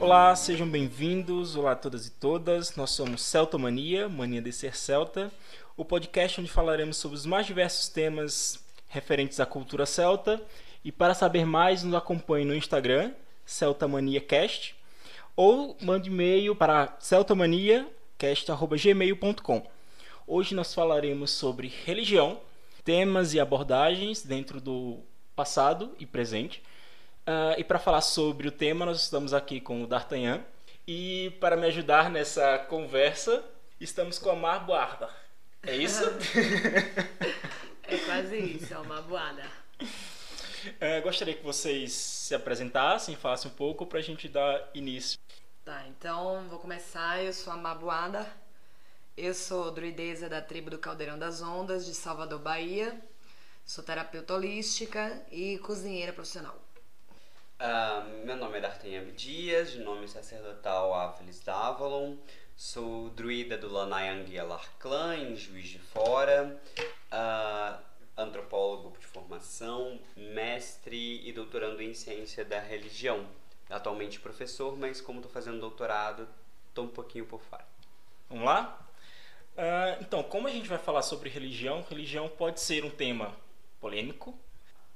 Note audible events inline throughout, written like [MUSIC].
Olá, sejam bem-vindos. Olá a todas e todas. Nós somos Celta Mania, de Ser Celta, o podcast onde falaremos sobre os mais diversos temas referentes à cultura celta. E para saber mais, nos acompanhe no Instagram, CeltaManiaCast, ou mande e-mail para celtamaniacast.gmail.com. Hoje nós falaremos sobre religião, temas e abordagens dentro do passado e presente Uh, e para falar sobre o tema, nós estamos aqui com o D'Artagnan. E para me ajudar nessa conversa, estamos com a Mar Boarda. É isso? [LAUGHS] é quase isso, é uma boada. Uh, gostaria que vocês se apresentassem, falassem um pouco para a gente dar início. Tá, então vou começar. Eu sou a Mabuada. Eu sou druideza da tribo do Caldeirão das Ondas, de Salvador, Bahia. Sou terapeuta holística e cozinheira profissional. Uh, meu nome é D'Artagnan Dias, de nome sacerdotal Áfilis Davalon. Sou druida do Lanayang Alar Clan, em Juiz de Fora. Uh, antropólogo de formação, mestre e doutorando em ciência da religião. Atualmente professor, mas como estou fazendo doutorado, estou um pouquinho por fora. Vamos lá? Uh, então, como a gente vai falar sobre religião, religião pode ser um tema polêmico,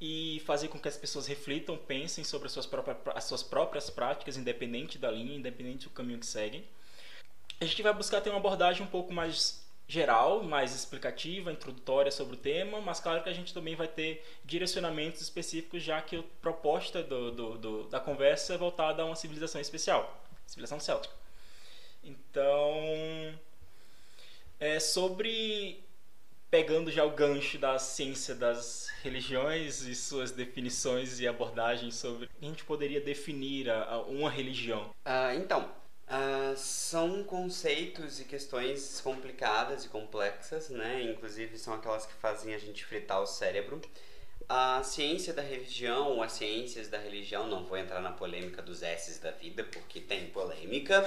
e fazer com que as pessoas reflitam, pensem sobre as suas próprias, as suas próprias práticas, independente da linha, independente do caminho que seguem. A gente vai buscar ter uma abordagem um pouco mais geral, mais explicativa, introdutória sobre o tema, mas claro que a gente também vai ter direcionamentos específicos, já que a proposta do, do, do da conversa é voltada a uma civilização especial, civilização céltica. Então, é sobre pegando já o gancho da ciência das religiões e suas definições e abordagens sobre a gente poderia definir a, a uma religião. Uh, então, uh, são conceitos e questões complicadas e complexas, né? Inclusive são aquelas que fazem a gente fritar o cérebro. A ciência da religião, as ciências da religião, não vou entrar na polêmica dos S's da vida, porque tem polêmica.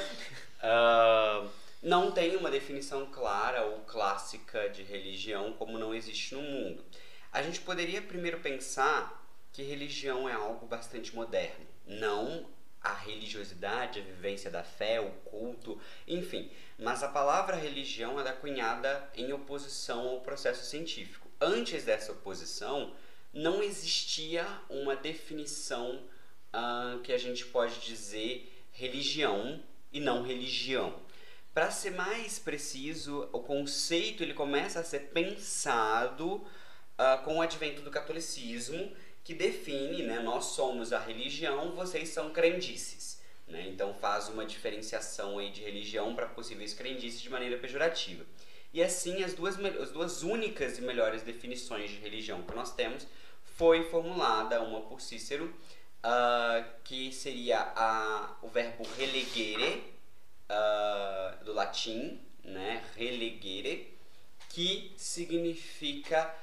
Uh, [LAUGHS] não tem uma definição clara ou clássica de religião como não existe no mundo. A gente poderia primeiro pensar que religião é algo bastante moderno, não a religiosidade, a vivência da fé, o culto, enfim. Mas a palavra religião é cunhada em oposição ao processo científico. Antes dessa oposição, não existia uma definição uh, que a gente pode dizer religião e não religião. Para ser mais preciso, o conceito ele começa a ser pensado uh, com o advento do catolicismo, que define, né, nós somos a religião, vocês são crendices. Né? Então faz uma diferenciação aí de religião para possíveis crendices de maneira pejorativa. E assim, as duas, as duas únicas e melhores definições de religião que nós temos foi formulada, uma por Cícero, uh, que seria a, o verbo relegere, uh, do latim, né, relegere, que significa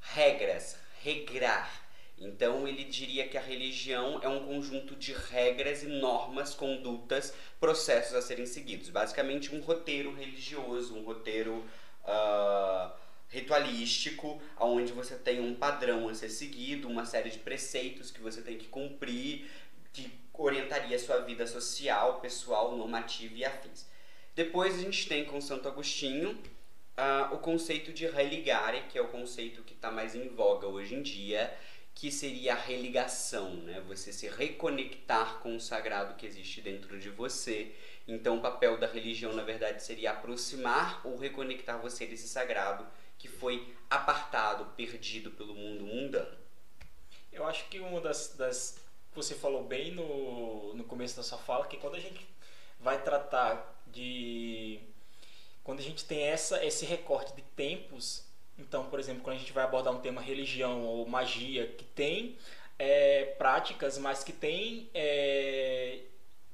regras, regrar. Então ele diria que a religião é um conjunto de regras e normas, condutas, processos a serem seguidos. Basicamente um roteiro religioso, um roteiro uh, ritualístico, onde você tem um padrão a ser seguido, uma série de preceitos que você tem que cumprir, que orientaria a sua vida social, pessoal, normativa e afins. Depois a gente tem com Santo Agostinho uh, o conceito de religare, que é o conceito que está mais em voga hoje em dia, que seria a religação, né? Você se reconectar com o sagrado que existe dentro de você. Então, o papel da religião, na verdade, seria aproximar ou reconectar você desse sagrado que foi apartado, perdido pelo mundo mundano. Eu acho que uma das, das você falou bem no, no começo da sua fala, que quando a gente vai tratar de. Quando a gente tem essa, esse recorte de tempos, então, por exemplo, quando a gente vai abordar um tema religião ou magia, que tem é, práticas, mas que tem, é,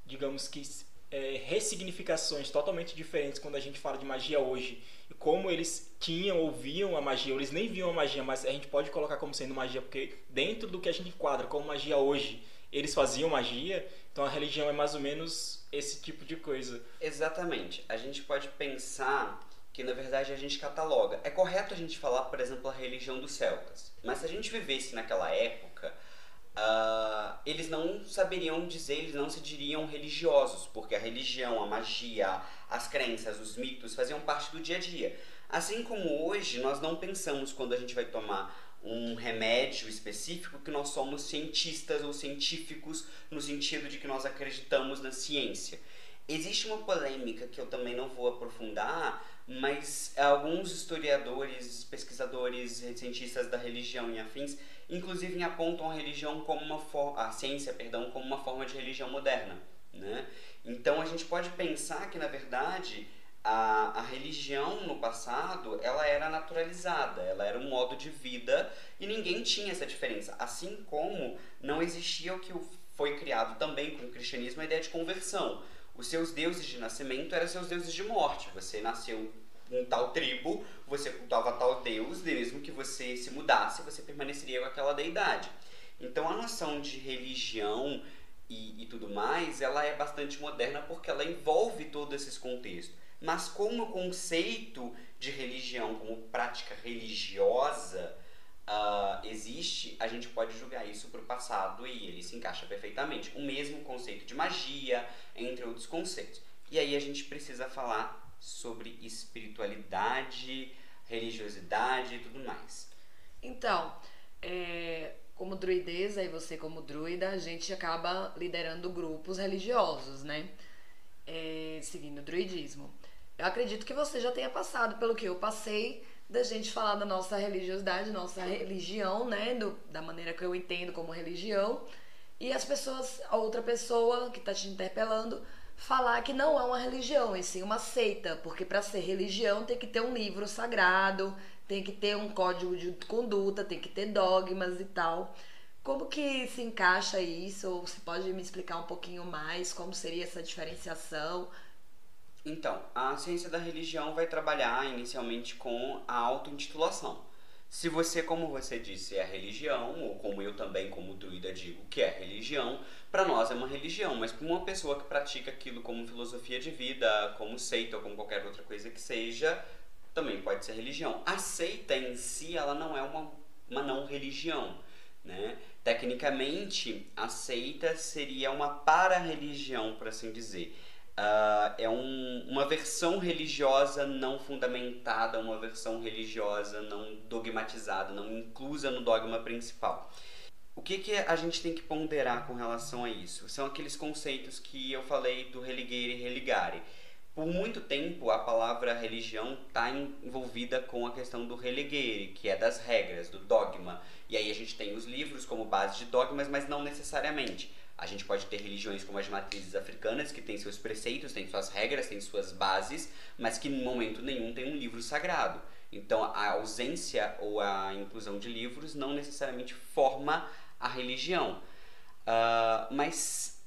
digamos que, é, ressignificações totalmente diferentes quando a gente fala de magia hoje e como eles tinham ou viam a magia, ou eles nem viam a magia, mas a gente pode colocar como sendo magia, porque dentro do que a gente enquadra como magia hoje, eles faziam magia, então a religião é mais ou menos esse tipo de coisa. Exatamente. A gente pode pensar que na verdade a gente cataloga. É correto a gente falar, por exemplo, a religião dos celtas, mas se a gente vivesse naquela época, uh, eles não saberiam dizer, eles não se diriam religiosos, porque a religião, a magia, as crenças, os mitos faziam parte do dia a dia. Assim como hoje, nós não pensamos quando a gente vai tomar um remédio específico que nós somos cientistas ou científicos no sentido de que nós acreditamos na ciência. Existe uma polêmica que eu também não vou aprofundar, mas alguns historiadores, pesquisadores, cientistas da religião e afins, inclusive apontam a religião como uma for a ciência, perdão, como uma forma de religião moderna, né? Então a gente pode pensar que na verdade a, a religião no passado ela era naturalizada, ela era um modo de vida e ninguém tinha essa diferença. Assim como não existia o que foi criado também com o cristianismo a ideia de conversão. Os seus deuses de nascimento eram seus deuses de morte. Você nasceu em tal tribo, você cultuava tal deus, mesmo que você se mudasse, você permaneceria com aquela deidade. Então a noção de religião e, e tudo mais, ela é bastante moderna porque ela envolve todos esses contextos. Mas como conceito de religião, como prática religiosa, uh, existe, a gente pode julgar isso para o passado e ele se encaixa perfeitamente. O mesmo conceito de magia, entre outros conceitos. E aí a gente precisa falar sobre espiritualidade, religiosidade e tudo mais. Então, é, como druideza e você como druida, a gente acaba liderando grupos religiosos, né? É, seguindo o druidismo. Eu acredito que você já tenha passado pelo que eu passei da gente falar da nossa religiosidade, nossa religião, né? Do, da maneira que eu entendo como religião. E as pessoas, a outra pessoa que está te interpelando, falar que não é uma religião, e sim uma seita, porque para ser religião tem que ter um livro sagrado, tem que ter um código de conduta, tem que ter dogmas e tal. Como que se encaixa isso? Ou você pode me explicar um pouquinho mais como seria essa diferenciação? Então, a ciência da religião vai trabalhar inicialmente com a auto-intitulação. Se você, como você disse, é religião, ou como eu também, como druida, digo que é religião, para nós é uma religião, mas para uma pessoa que pratica aquilo como filosofia de vida, como seita ou como qualquer outra coisa que seja, também pode ser religião. A seita em si, ela não é uma, uma não religião. Né? Tecnicamente, a seita seria uma para-religião, por assim dizer. Uh, é um, uma versão religiosa não fundamentada, uma versão religiosa não dogmatizada, não inclusa no dogma principal. O que, que a gente tem que ponderar com relação a isso? São aqueles conceitos que eu falei do religare e religare. Por muito tempo, a palavra religião está envolvida com a questão do religare, que é das regras, do dogma. E aí a gente tem os livros como base de dogmas, mas não necessariamente. A gente pode ter religiões como as matrizes africanas, que têm seus preceitos, têm suas regras, têm suas bases, mas que em momento nenhum tem um livro sagrado. Então a ausência ou a inclusão de livros não necessariamente forma a religião. Uh, mas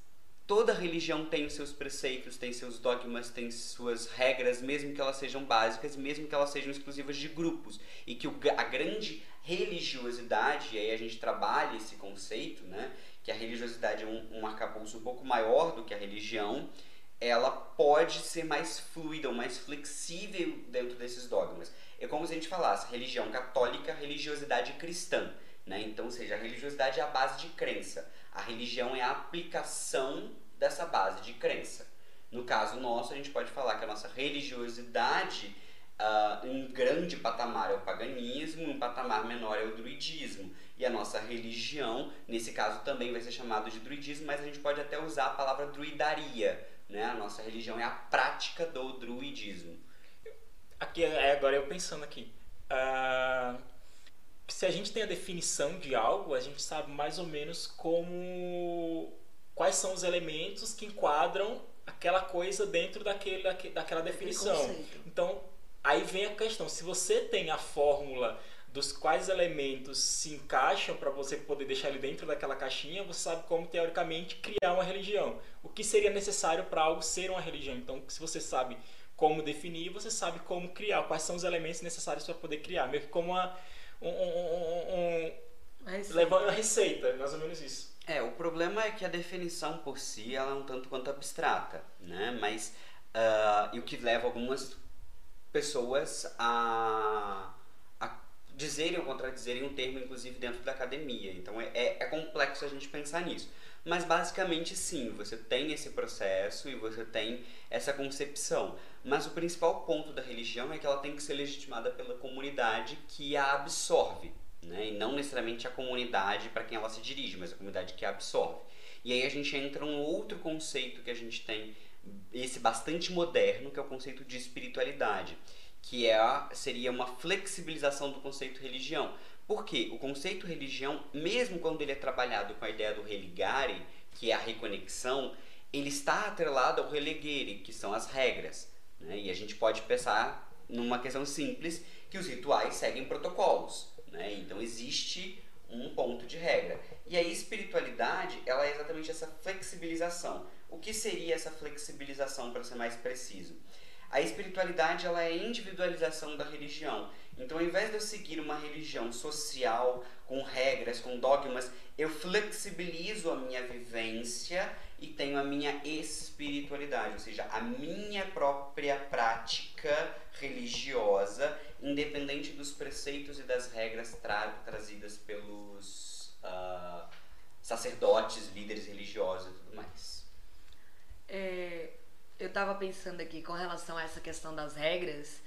toda religião tem seus preceitos, tem seus dogmas, tem suas regras, mesmo que elas sejam básicas, mesmo que elas sejam exclusivas de grupos. E que o, a grande religiosidade, e aí a gente trabalha esse conceito, né? Que a religiosidade é um, um arcabouço um pouco maior do que a religião, ela pode ser mais fluida ou mais flexível dentro desses dogmas. É como se a gente falasse religião católica, religiosidade cristã. Né? Então, ou seja, a religiosidade é a base de crença. A religião é a aplicação dessa base de crença. No caso nosso, a gente pode falar que a nossa religiosidade, uh, grande patamar, é o paganismo, um patamar menor é o druidismo. E a nossa religião, nesse caso, também vai ser chamado de druidismo, mas a gente pode até usar a palavra druidaria. Né? A nossa religião é a prática do druidismo. Aqui, é, agora eu pensando aqui. Uh, se a gente tem a definição de algo, a gente sabe mais ou menos como quais são os elementos que enquadram aquela coisa dentro daquele, daquela definição. Então, aí vem a questão, se você tem a fórmula dos quais elementos se encaixam para você poder deixar ele dentro daquela caixinha, você sabe como teoricamente criar uma religião. O que seria necessário para algo ser uma religião. Então, se você sabe como definir, você sabe como criar, quais são os elementos necessários para poder criar, meio que como uma um, um, um, uma receita, mais ou menos isso. É, o problema é que a definição por si ela é um tanto quanto abstrata, né? Mas uh, e o que leva algumas pessoas a dizerem ou contradizerem um termo, inclusive dentro da academia. Então é, é, é complexo a gente pensar nisso. Mas basicamente sim, você tem esse processo e você tem essa concepção. Mas o principal ponto da religião é que ela tem que ser legitimada pela comunidade que a absorve, né? E não necessariamente a comunidade para quem ela se dirige, mas a comunidade que a absorve. E aí a gente entra num outro conceito que a gente tem, esse bastante moderno, que é o conceito de espiritualidade, que é a, seria uma flexibilização do conceito religião. Porque o conceito religião, mesmo quando ele é trabalhado com a ideia do religare, que é a reconexão, ele está atrelado ao relegere, que são as regras. Né? E a gente pode pensar numa questão simples que os rituais seguem protocolos. Né? Então existe um ponto de regra. E a espiritualidade, ela é exatamente essa flexibilização. O que seria essa flexibilização, para ser mais preciso? A espiritualidade ela é a individualização da religião. Então, ao invés de eu seguir uma religião social, com regras, com dogmas, eu flexibilizo a minha vivência e tenho a minha espiritualidade, ou seja, a minha própria prática religiosa, independente dos preceitos e das regras tra trazidas pelos uh, sacerdotes, líderes religiosos e tudo mais. É, eu estava pensando aqui com relação a essa questão das regras.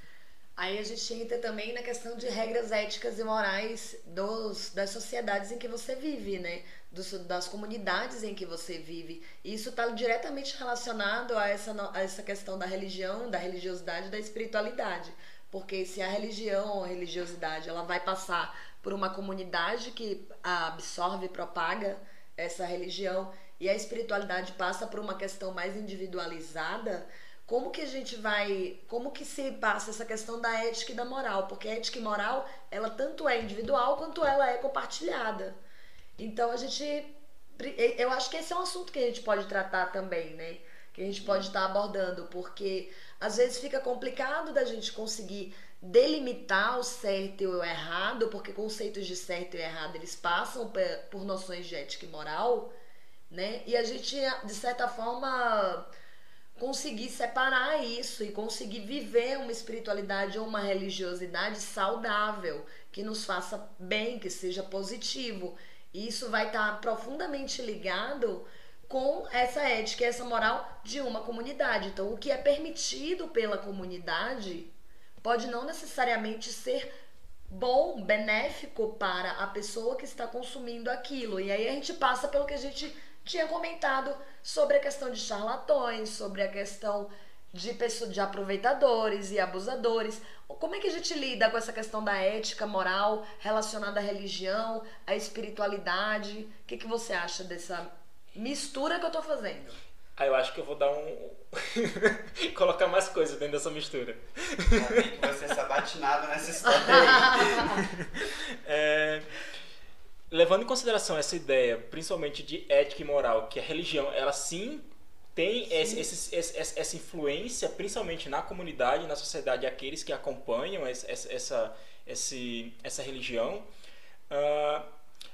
Aí a gente entra também na questão de regras éticas e morais dos, das sociedades em que você vive, né? Dos, das comunidades em que você vive. E isso está diretamente relacionado a essa, a essa questão da religião, da religiosidade da espiritualidade. Porque se a religião ou a religiosidade ela vai passar por uma comunidade que absorve e propaga essa religião e a espiritualidade passa por uma questão mais individualizada, como que a gente vai, como que se passa essa questão da ética e da moral? Porque a ética e moral, ela tanto é individual quanto ela é compartilhada. Então a gente eu acho que esse é um assunto que a gente pode tratar também, né? Que a gente pode estar abordando, porque às vezes fica complicado da gente conseguir delimitar o certo e o errado, porque conceitos de certo e errado eles passam por noções de ética e moral, né? E a gente de certa forma conseguir separar isso e conseguir viver uma espiritualidade ou uma religiosidade saudável, que nos faça bem, que seja positivo. E isso vai estar profundamente ligado com essa ética essa moral de uma comunidade. Então, o que é permitido pela comunidade pode não necessariamente ser bom, benéfico para a pessoa que está consumindo aquilo. E aí a gente passa pelo que a gente tinha comentado sobre a questão de charlatões, sobre a questão de pessoas, de aproveitadores e abusadores. Como é que a gente lida com essa questão da ética, moral relacionada à religião, à espiritualidade? O que, que você acha dessa mistura que eu tô fazendo? Ah, eu acho que eu vou dar um. [LAUGHS] colocar mais coisas dentro dessa mistura. Vi que você é sabatinado nessa [LAUGHS] história aí. é levando em consideração essa ideia, principalmente de ética e moral, que a religião, ela sim tem sim. Esse, esse, esse, essa influência, principalmente na comunidade, na sociedade, aqueles que acompanham essa, essa, essa, religião. Uh,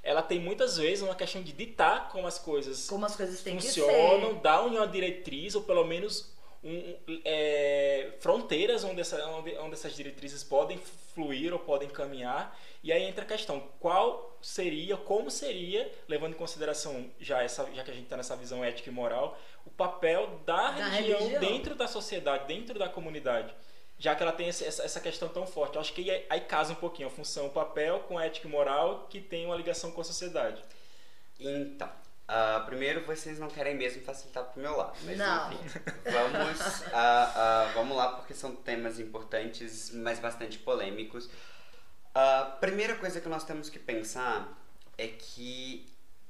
ela tem muitas vezes uma questão de ditar como as coisas, como as coisas funcionam, dar uma diretriz, ou pelo menos um, é, fronteiras onde, essa, onde, onde essas diretrizes podem fluir ou podem caminhar. E aí entra a questão, qual seria, como seria, levando em consideração já essa, já que a gente está nessa visão ética e moral, o papel da, da religião, religião, dentro da sociedade, dentro da comunidade, já que ela tem essa, essa questão tão forte. Eu acho que aí, aí casa um pouquinho a função, o papel com a ética e moral que tem uma ligação com a sociedade. Então, Uh, primeiro, vocês não querem mesmo facilitar pro meu lado, mas não. enfim. Vamos, uh, uh, vamos lá, porque são temas importantes, mas bastante polêmicos. A primeira coisa que nós temos que pensar é que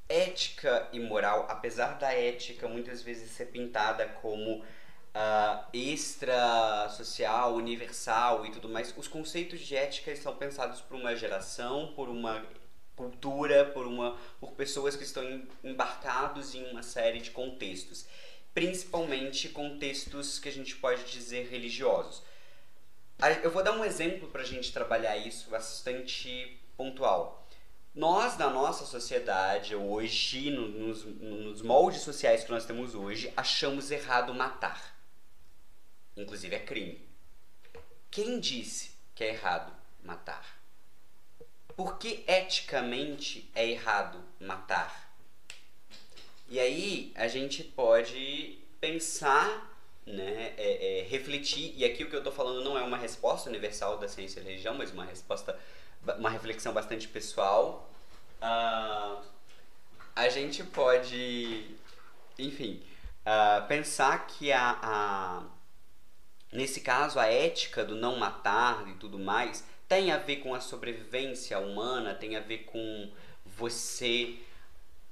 ética e moral, apesar da ética muitas vezes ser pintada como uh, extra social, universal e tudo mais, os conceitos de ética são pensados por uma geração, por uma cultura, por, uma, por pessoas que estão embarcados em uma série de contextos, principalmente contextos que a gente pode dizer religiosos. Eu vou dar um exemplo para a gente trabalhar isso bastante pontual. Nós, na nossa sociedade, hoje, nos, nos moldes sociais que nós temos hoje, achamos errado matar. Inclusive é crime. Quem disse que é errado matar? Por que eticamente é errado matar? E aí a gente pode pensar, né, é, é, refletir, e aqui o que eu estou falando não é uma resposta universal da ciência e religião, mas uma resposta uma reflexão bastante pessoal. Uh, a gente pode, enfim, uh, pensar que a, a, nesse caso a ética do não matar e tudo mais tem a ver com a sobrevivência humana, tem a ver com você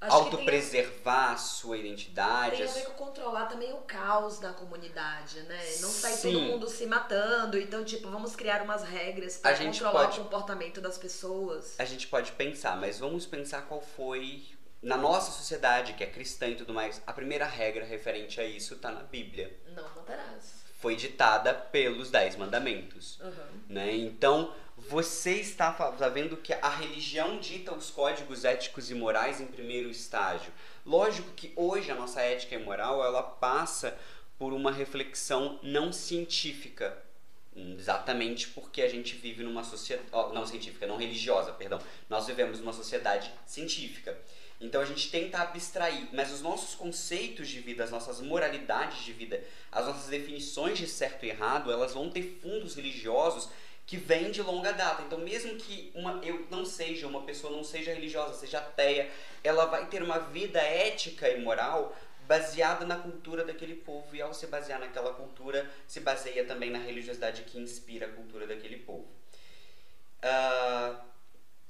autopreservar a sua identidade. Tem a ver com controlar também o caos da comunidade, né? Não sair todo mundo se matando. Então, tipo, vamos criar umas regras para controlar pode, o comportamento das pessoas. A gente pode pensar, mas vamos pensar qual foi, na nossa sociedade, que é cristã e tudo mais, a primeira regra referente a isso está na Bíblia. Não matarás. Foi ditada pelos Dez Mandamentos. Uhum. Né? Então, você está, vendo que a religião dita os códigos éticos e morais em primeiro estágio. Lógico que hoje a nossa ética e moral ela passa por uma reflexão não científica, exatamente porque a gente vive numa sociedade não científica, não religiosa, perdão. Nós vivemos numa sociedade científica. Então a gente tenta abstrair, mas os nossos conceitos de vida, as nossas moralidades de vida, as nossas definições de certo e errado, elas vão ter fundos religiosos que vem de longa data. Então, mesmo que uma, eu não seja, uma pessoa não seja religiosa, seja ateia, ela vai ter uma vida ética e moral baseada na cultura daquele povo. E ao se basear naquela cultura, se baseia também na religiosidade que inspira a cultura daquele povo. Uh,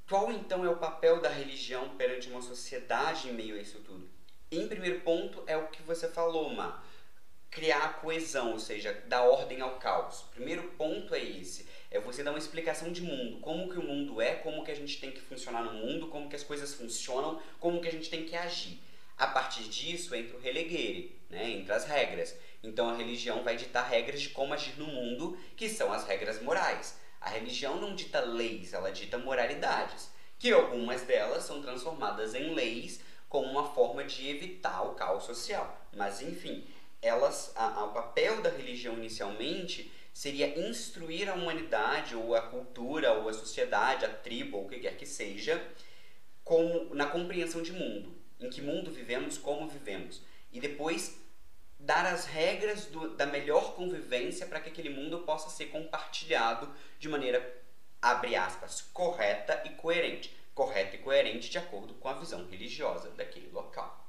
qual então é o papel da religião perante uma sociedade em meio a isso tudo? Em primeiro ponto, é o que você falou, Ma. Criar coesão, ou seja, dar ordem ao caos. Primeiro ponto é esse é você dar uma explicação de mundo, como que o mundo é, como que a gente tem que funcionar no mundo, como que as coisas funcionam, como que a gente tem que agir. A partir disso entra o releguere, né, entra as regras. Então a religião vai ditar regras de como agir no mundo, que são as regras morais. A religião não dita leis, ela dita moralidades, que algumas delas são transformadas em leis como uma forma de evitar o caos social. Mas enfim, elas, a, a, o papel da religião inicialmente seria instruir a humanidade, ou a cultura, ou a sociedade, a tribo, ou o que quer que seja, na compreensão de mundo. Em que mundo vivemos, como vivemos. E depois dar as regras do, da melhor convivência para que aquele mundo possa ser compartilhado de maneira, abre aspas, correta e coerente. Correta e coerente de acordo com a visão religiosa daquele local.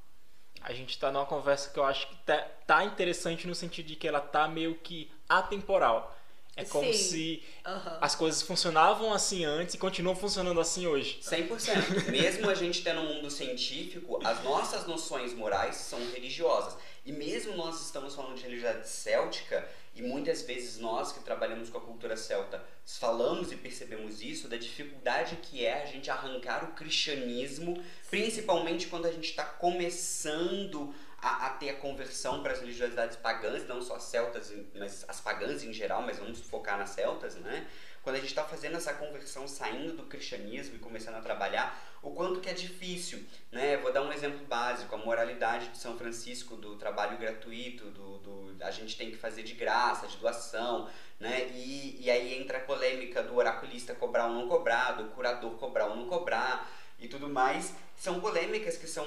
A gente está numa conversa que eu acho que tá, tá interessante no sentido de que ela tá meio que atemporal. É como Sim. se uhum. as coisas funcionavam assim antes e continuam funcionando assim hoje. 100%. [LAUGHS] mesmo a gente tendo um mundo científico, as nossas noções morais são religiosas. E mesmo nós estamos falando de religiosidade céltica, e muitas vezes nós que trabalhamos com a cultura celta falamos e percebemos isso, da dificuldade que é a gente arrancar o cristianismo, principalmente quando a gente está começando a, a, ter a conversão para as religiosidades pagãs, não só celtas, mas as pagãs em geral, mas vamos focar nas celtas, né? Quando a gente está fazendo essa conversão, saindo do cristianismo e começando a trabalhar, o quanto que é difícil, né? Vou dar um exemplo básico, a moralidade de São Francisco, do trabalho gratuito, do, do a gente tem que fazer de graça, de doação, né? E, e aí entra a polêmica do oraculista cobrar ou não cobrar, do curador cobrar ou não cobrar e tudo mais. São polêmicas que são...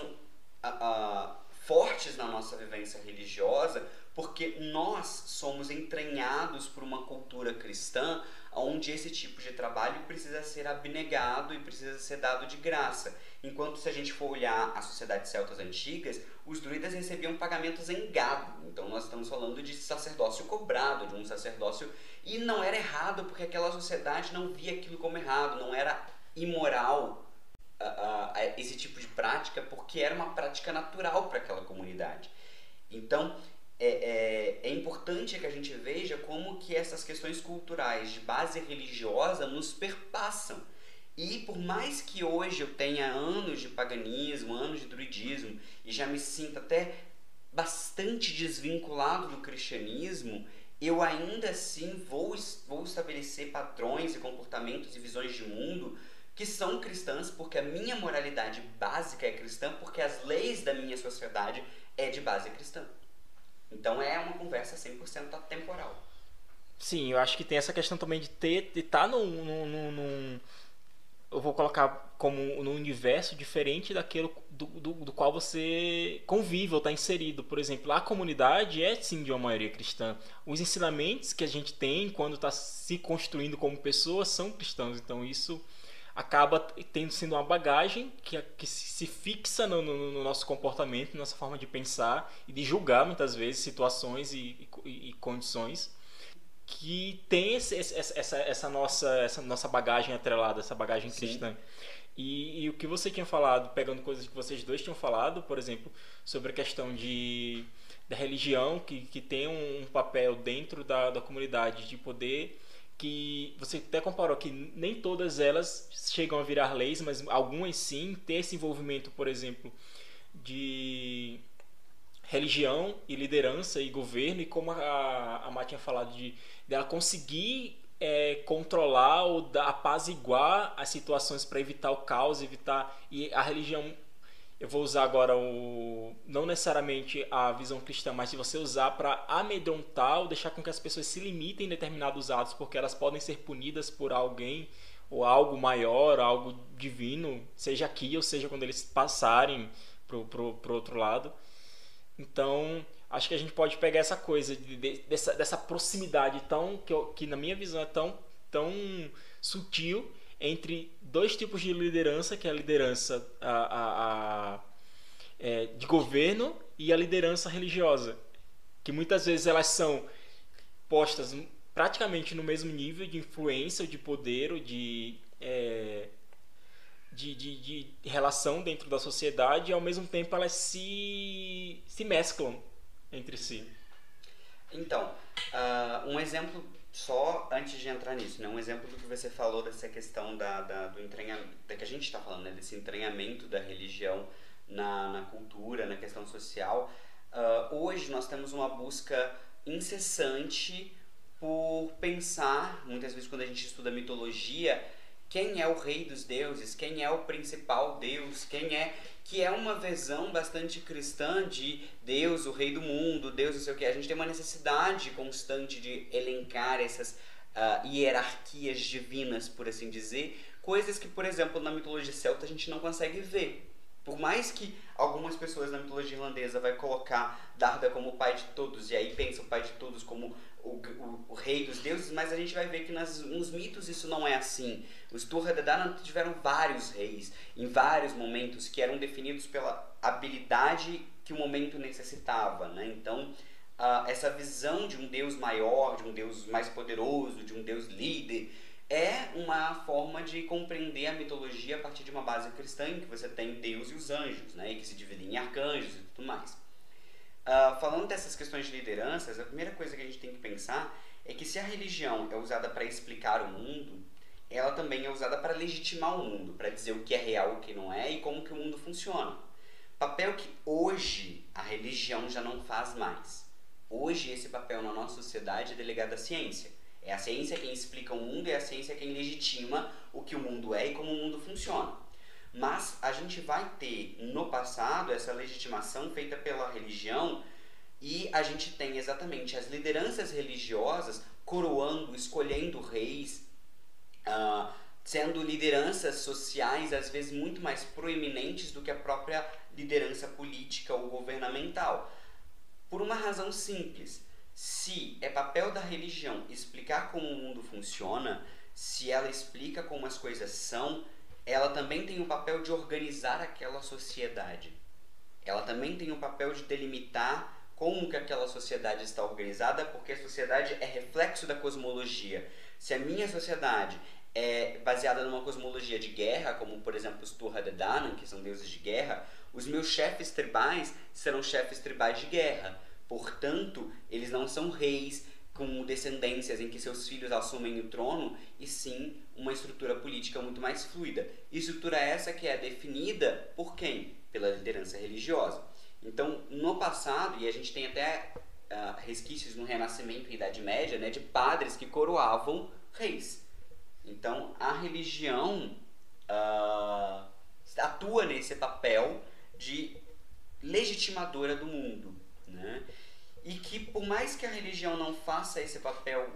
Uh, fortes na nossa vivência religiosa, porque nós somos entranhados por uma cultura cristã onde esse tipo de trabalho precisa ser abnegado e precisa ser dado de graça. Enquanto se a gente for olhar as sociedades celtas antigas, os druidas recebiam pagamentos em gado. Então nós estamos falando de sacerdócio cobrado, de um sacerdócio e não era errado porque aquela sociedade não via aquilo como errado, não era imoral a, a esse tipo de prática porque era uma prática natural para aquela comunidade. Então, é, é, é, importante que a gente veja como que essas questões culturais de base religiosa nos perpassam. E por mais que hoje eu tenha anos de paganismo, anos de druidismo, e já me sinta até bastante desvinculado do cristianismo, eu ainda assim vou, vou estabelecer padrões e comportamentos e visões de mundo que são cristãs porque a minha moralidade básica é cristã, porque as leis da minha sociedade é de base cristã. Então é uma conversa 100% atemporal. Sim, eu acho que tem essa questão também de ter de estar tá num, num, num, eu vou colocar como num universo diferente daquele do, do, do qual você convive ou está inserido. Por exemplo, a comunidade é sim de uma maioria cristã. Os ensinamentos que a gente tem quando está se construindo como pessoa são cristãos. Então isso acaba tendo sendo uma bagagem que, que se fixa no, no, no, nosso comportamento, nossa forma de pensar e de julgar muitas vezes situações e, e, e condições que tem esse, essa, essa, nossa, essa nossa bagagem atrelada, essa bagagem cristã. E, e, o que você tinha falado, pegando coisas que vocês dois tinham falado, por exemplo, sobre a questão de, da religião, que, que tem um, um papel dentro da, da comunidade de poder que você até comparou que nem todas elas chegam a virar leis, mas algumas sim, ter esse envolvimento, por exemplo, de religião e liderança e governo, e como a, a Má tinha falado, de dela conseguir é, controlar ou apaziguar as situações para evitar o caos, evitar. E a religião eu vou usar agora o não necessariamente a visão cristã, mas de você usar para amedrontar ou deixar com que as pessoas se limitem em determinados atos, porque elas podem ser punidas por alguém ou algo maior, algo divino, seja aqui ou seja quando eles passarem pro, pro, pro outro lado. Então, acho que a gente pode pegar essa coisa de, de, dessa, dessa proximidade tão que, que na minha visão é tão tão sutil entre dois tipos de liderança, que é a liderança a, a, a é, de governo e a liderança religiosa, que muitas vezes elas são postas praticamente no mesmo nível de influência, de poder, de, é, de, de, de, relação dentro da sociedade e ao mesmo tempo elas se, se mesclam entre si. Então, uh, um exemplo só antes de entrar nisso, né, um exemplo do que você falou dessa questão da, da do entranhamento, da que a gente está falando, né, desse entranhamento da religião na, na cultura, na questão social. Uh, hoje nós temos uma busca incessante por pensar, muitas vezes quando a gente estuda mitologia, quem é o rei dos deuses, quem é o principal deus, quem é que é uma visão bastante cristã de Deus, o rei do mundo, Deus não sei o que. A gente tem uma necessidade constante de elencar essas uh, hierarquias divinas, por assim dizer, coisas que, por exemplo, na mitologia celta a gente não consegue ver. Por mais que algumas pessoas na mitologia irlandesa vai colocar Darda como o pai de todos e aí pensa o pai de todos como o, o, o, rei dos deuses, mas a gente vai ver que nas, nos mitos isso não é assim. Os Turhadadana tiveram vários reis em vários momentos que eram definidos pela habilidade que o momento necessitava. Né? Então, uh, essa visão de um deus maior, de um deus mais poderoso, de um deus líder, é uma forma de compreender a mitologia a partir de uma base cristã em que você tem Deus e os anjos, né? e que se dividem em arcanjos e tudo mais. Uh, falando dessas questões de lideranças, a primeira coisa que a gente tem que pensar é que se a religião é usada para explicar o mundo, ela também é usada para legitimar o mundo, para dizer o que é real, o que não é e como que o mundo funciona. Papel que hoje a religião já não faz mais. Hoje esse papel na nossa sociedade é delegado à ciência. É a ciência quem explica o mundo e é a ciência quem legitima o que o mundo é e como o mundo funciona. Mas a gente vai ter no passado essa legitimação feita pela religião e a gente tem exatamente as lideranças religiosas coroando, escolhendo reis, uh, sendo lideranças sociais às vezes muito mais proeminentes do que a própria liderança política ou governamental. Por uma razão simples. Se é papel da religião explicar como o mundo funciona, se ela explica como as coisas são, ela também tem o papel de organizar aquela sociedade. Ela também tem o papel de delimitar como que aquela sociedade está organizada, porque a sociedade é reflexo da cosmologia. Se a minha sociedade é baseada numa cosmologia de guerra, como por exemplo os Turha de Danann, que são deuses de guerra, os meus chefes tribais serão chefes tribais de guerra. Portanto, eles não são reis, com descendências em que seus filhos assumem o trono, e sim uma estrutura política muito mais fluida. Estrutura essa que é definida por quem? Pela liderança religiosa. Então, no passado, e a gente tem até uh, resquícios no Renascimento e Idade Média, né, de padres que coroavam reis. Então, a religião uh, atua nesse papel de legitimadora do mundo, né? E que por mais que a religião não faça esse papel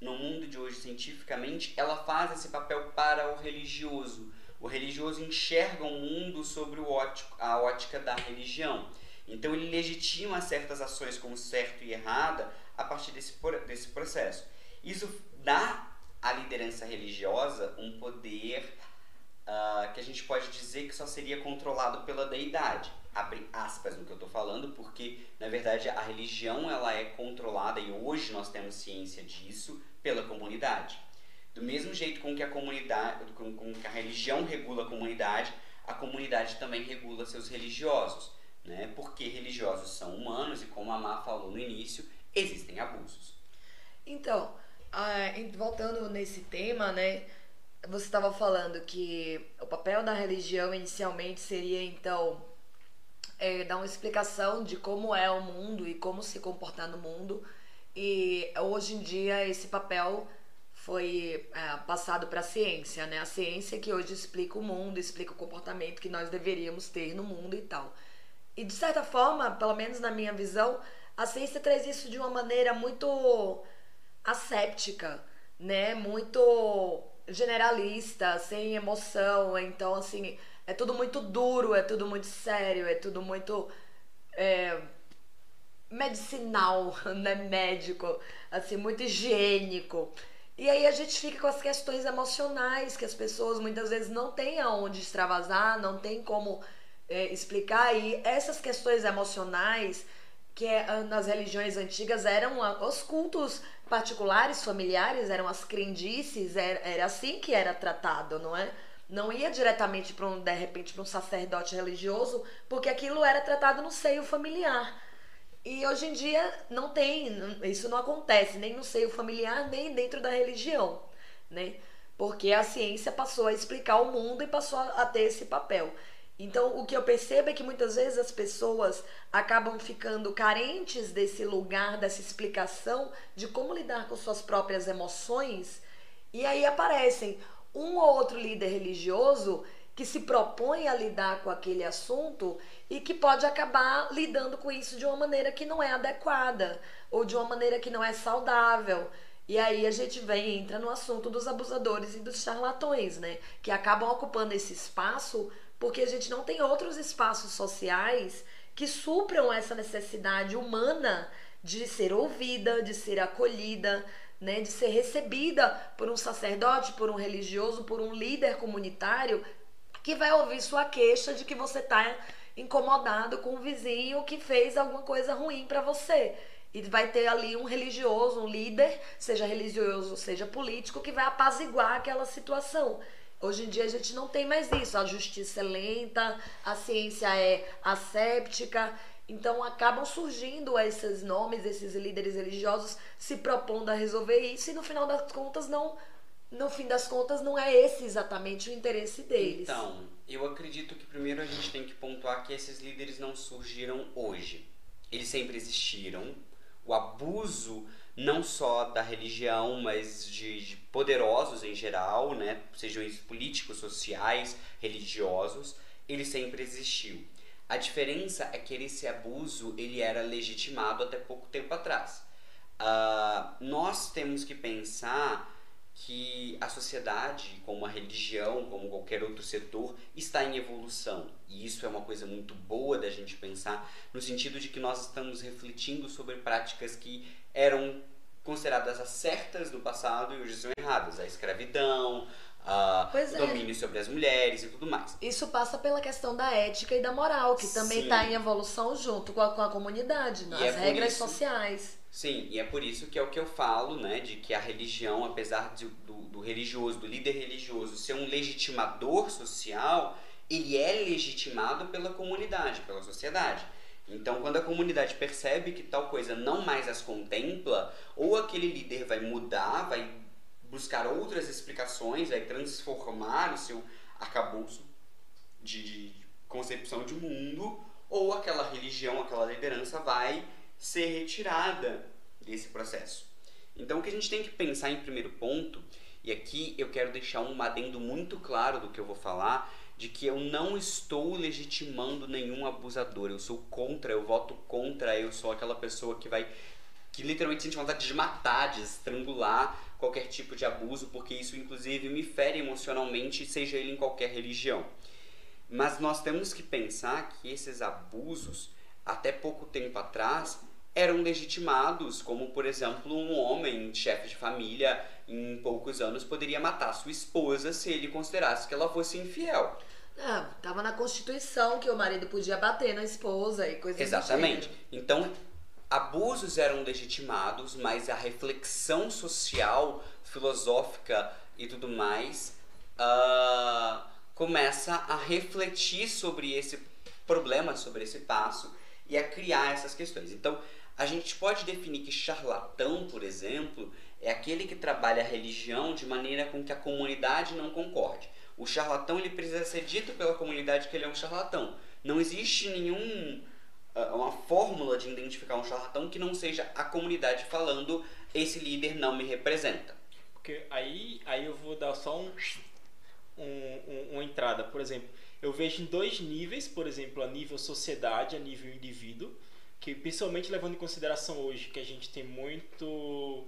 no mundo de hoje cientificamente, ela faz esse papel para o religioso. O religioso enxerga o mundo sobre o ótico, a ótica da religião. Então ele legitima certas ações como certo e errada a partir desse, desse processo. Isso dá à liderança religiosa um poder uh, que a gente pode dizer que só seria controlado pela deidade. Abre aspas no que eu estou falando, porque na verdade a religião ela é controlada e hoje nós temos ciência disso pela comunidade. Do mesmo jeito com que a comunidade, com, com que a religião regula a comunidade, a comunidade também regula seus religiosos, né? Porque religiosos são humanos e como a Má falou no início, existem abusos. Então, voltando nesse tema, né? Você estava falando que o papel da religião inicialmente seria então é, uma explicação de como é o mundo e como se comportar no mundo. E hoje em dia esse papel foi é, passado para a ciência, né? A ciência que hoje explica o mundo, explica o comportamento que nós deveríamos ter no mundo e tal. E de certa forma, pelo menos na minha visão, a ciência traz isso de uma maneira muito asséptica, né? Muito generalista, sem emoção. Então, assim, é tudo muito duro, é tudo muito sério, é tudo muito é, medicinal, [LAUGHS] né? Médico, assim, muito higiênico. E aí a gente fica com as questões emocionais que as pessoas muitas vezes não têm aonde extravasar, não tem como é, explicar. E essas questões emocionais que é, nas religiões antigas eram os cultos particulares, familiares, eram as crendices, era, era assim que era tratado, não é? Não ia diretamente para um, de repente, para um sacerdote religioso, porque aquilo era tratado no seio familiar. E hoje em dia não tem, isso não acontece, nem no seio familiar, nem dentro da religião, né? Porque a ciência passou a explicar o mundo e passou a ter esse papel. Então, o que eu percebo é que muitas vezes as pessoas acabam ficando carentes desse lugar, dessa explicação de como lidar com suas próprias emoções, e aí aparecem um ou outro líder religioso que se propõe a lidar com aquele assunto e que pode acabar lidando com isso de uma maneira que não é adequada ou de uma maneira que não é saudável. E aí a gente vem entra no assunto dos abusadores e dos charlatões, né, que acabam ocupando esse espaço porque a gente não tem outros espaços sociais que supram essa necessidade humana de ser ouvida, de ser acolhida, né, de ser recebida por um sacerdote, por um religioso, por um líder comunitário que vai ouvir sua queixa de que você está incomodado com um vizinho que fez alguma coisa ruim para você. E vai ter ali um religioso, um líder, seja religioso, seja político, que vai apaziguar aquela situação. Hoje em dia a gente não tem mais isso. A justiça é lenta, a ciência é asséptica. Então acabam surgindo esses nomes, esses líderes religiosos se propondo a resolver isso e no final das contas não no fim das contas não é esse exatamente o interesse deles. Então, eu acredito que primeiro a gente tem que pontuar que esses líderes não surgiram hoje. Eles sempre existiram. O abuso não só da religião, mas de, de poderosos em geral, né, sejam eles políticos, sociais, religiosos, ele sempre existiu. A diferença é que esse abuso ele era legitimado até pouco tempo atrás. Uh, nós temos que pensar que a sociedade, como a religião, como qualquer outro setor, está em evolução. E isso é uma coisa muito boa da gente pensar, no sentido de que nós estamos refletindo sobre práticas que eram consideradas as certas no passado e hoje são erradas. A escravidão, o é. domínio sobre as mulheres e tudo mais. Isso passa pela questão da ética e da moral, que também está em evolução junto com a, com a comunidade, né? as é regras isso, sociais. Sim, e é por isso que é o que eu falo, né, de que a religião, apesar de, do, do religioso, do líder religioso ser um legitimador social, ele é legitimado pela comunidade, pela sociedade. Então, quando a comunidade percebe que tal coisa não mais as contempla, ou aquele líder vai mudar, vai buscar outras explicações, vai transformar o seu arcabouço de, de concepção de mundo, ou aquela religião, aquela liderança vai ser retirada desse processo. Então, o que a gente tem que pensar em primeiro ponto, E aqui eu quero deixar um adendo muito claro do que eu vou falar, de que eu não estou legitimando nenhum abusador. Eu sou contra, eu voto contra, eu sou aquela pessoa que vai que literalmente sente vontade de matar, de estrangular qualquer tipo de abuso, porque isso inclusive me fere emocionalmente, seja ele em qualquer religião. Mas nós temos que pensar que esses abusos, até pouco tempo atrás, eram legitimados, como por exemplo, um homem, chefe de família, em poucos anos poderia matar sua esposa se ele considerasse que ela fosse infiel. Ah, tava na Constituição que o marido podia bater na esposa e coisas Exatamente. Então, abusos eram legitimados, mas a reflexão social, filosófica e tudo mais uh, começa a refletir sobre esse problema, sobre esse passo e a criar essas questões. Então, a gente pode definir que charlatão, por exemplo, é aquele que trabalha a religião de maneira com que a comunidade não concorde. O charlatão ele precisa ser dito pela comunidade que ele é um charlatão. Não existe nenhum uma fórmula de identificar um charlatão que não seja a comunidade falando esse líder não me representa. Porque aí, aí eu vou dar só um, um, um, uma entrada. Por exemplo, eu vejo em dois níveis, por exemplo, a nível sociedade, a nível indivíduo, que principalmente levando em consideração hoje que a gente tem muito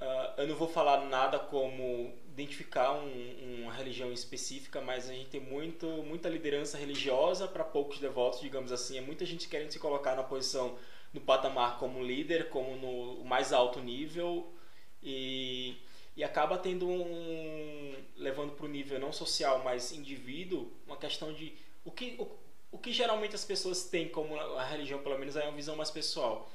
Uh, eu não vou falar nada como identificar um, uma religião específica, mas a gente tem muito, muita liderança religiosa para poucos devotos, digamos assim. É muita gente querendo se colocar na posição, no patamar como líder, como no mais alto nível, e, e acaba tendo um. levando para o nível não social, mas indivíduo, uma questão de. O que, o, o que geralmente as pessoas têm como a religião, pelo menos, é uma visão mais pessoal.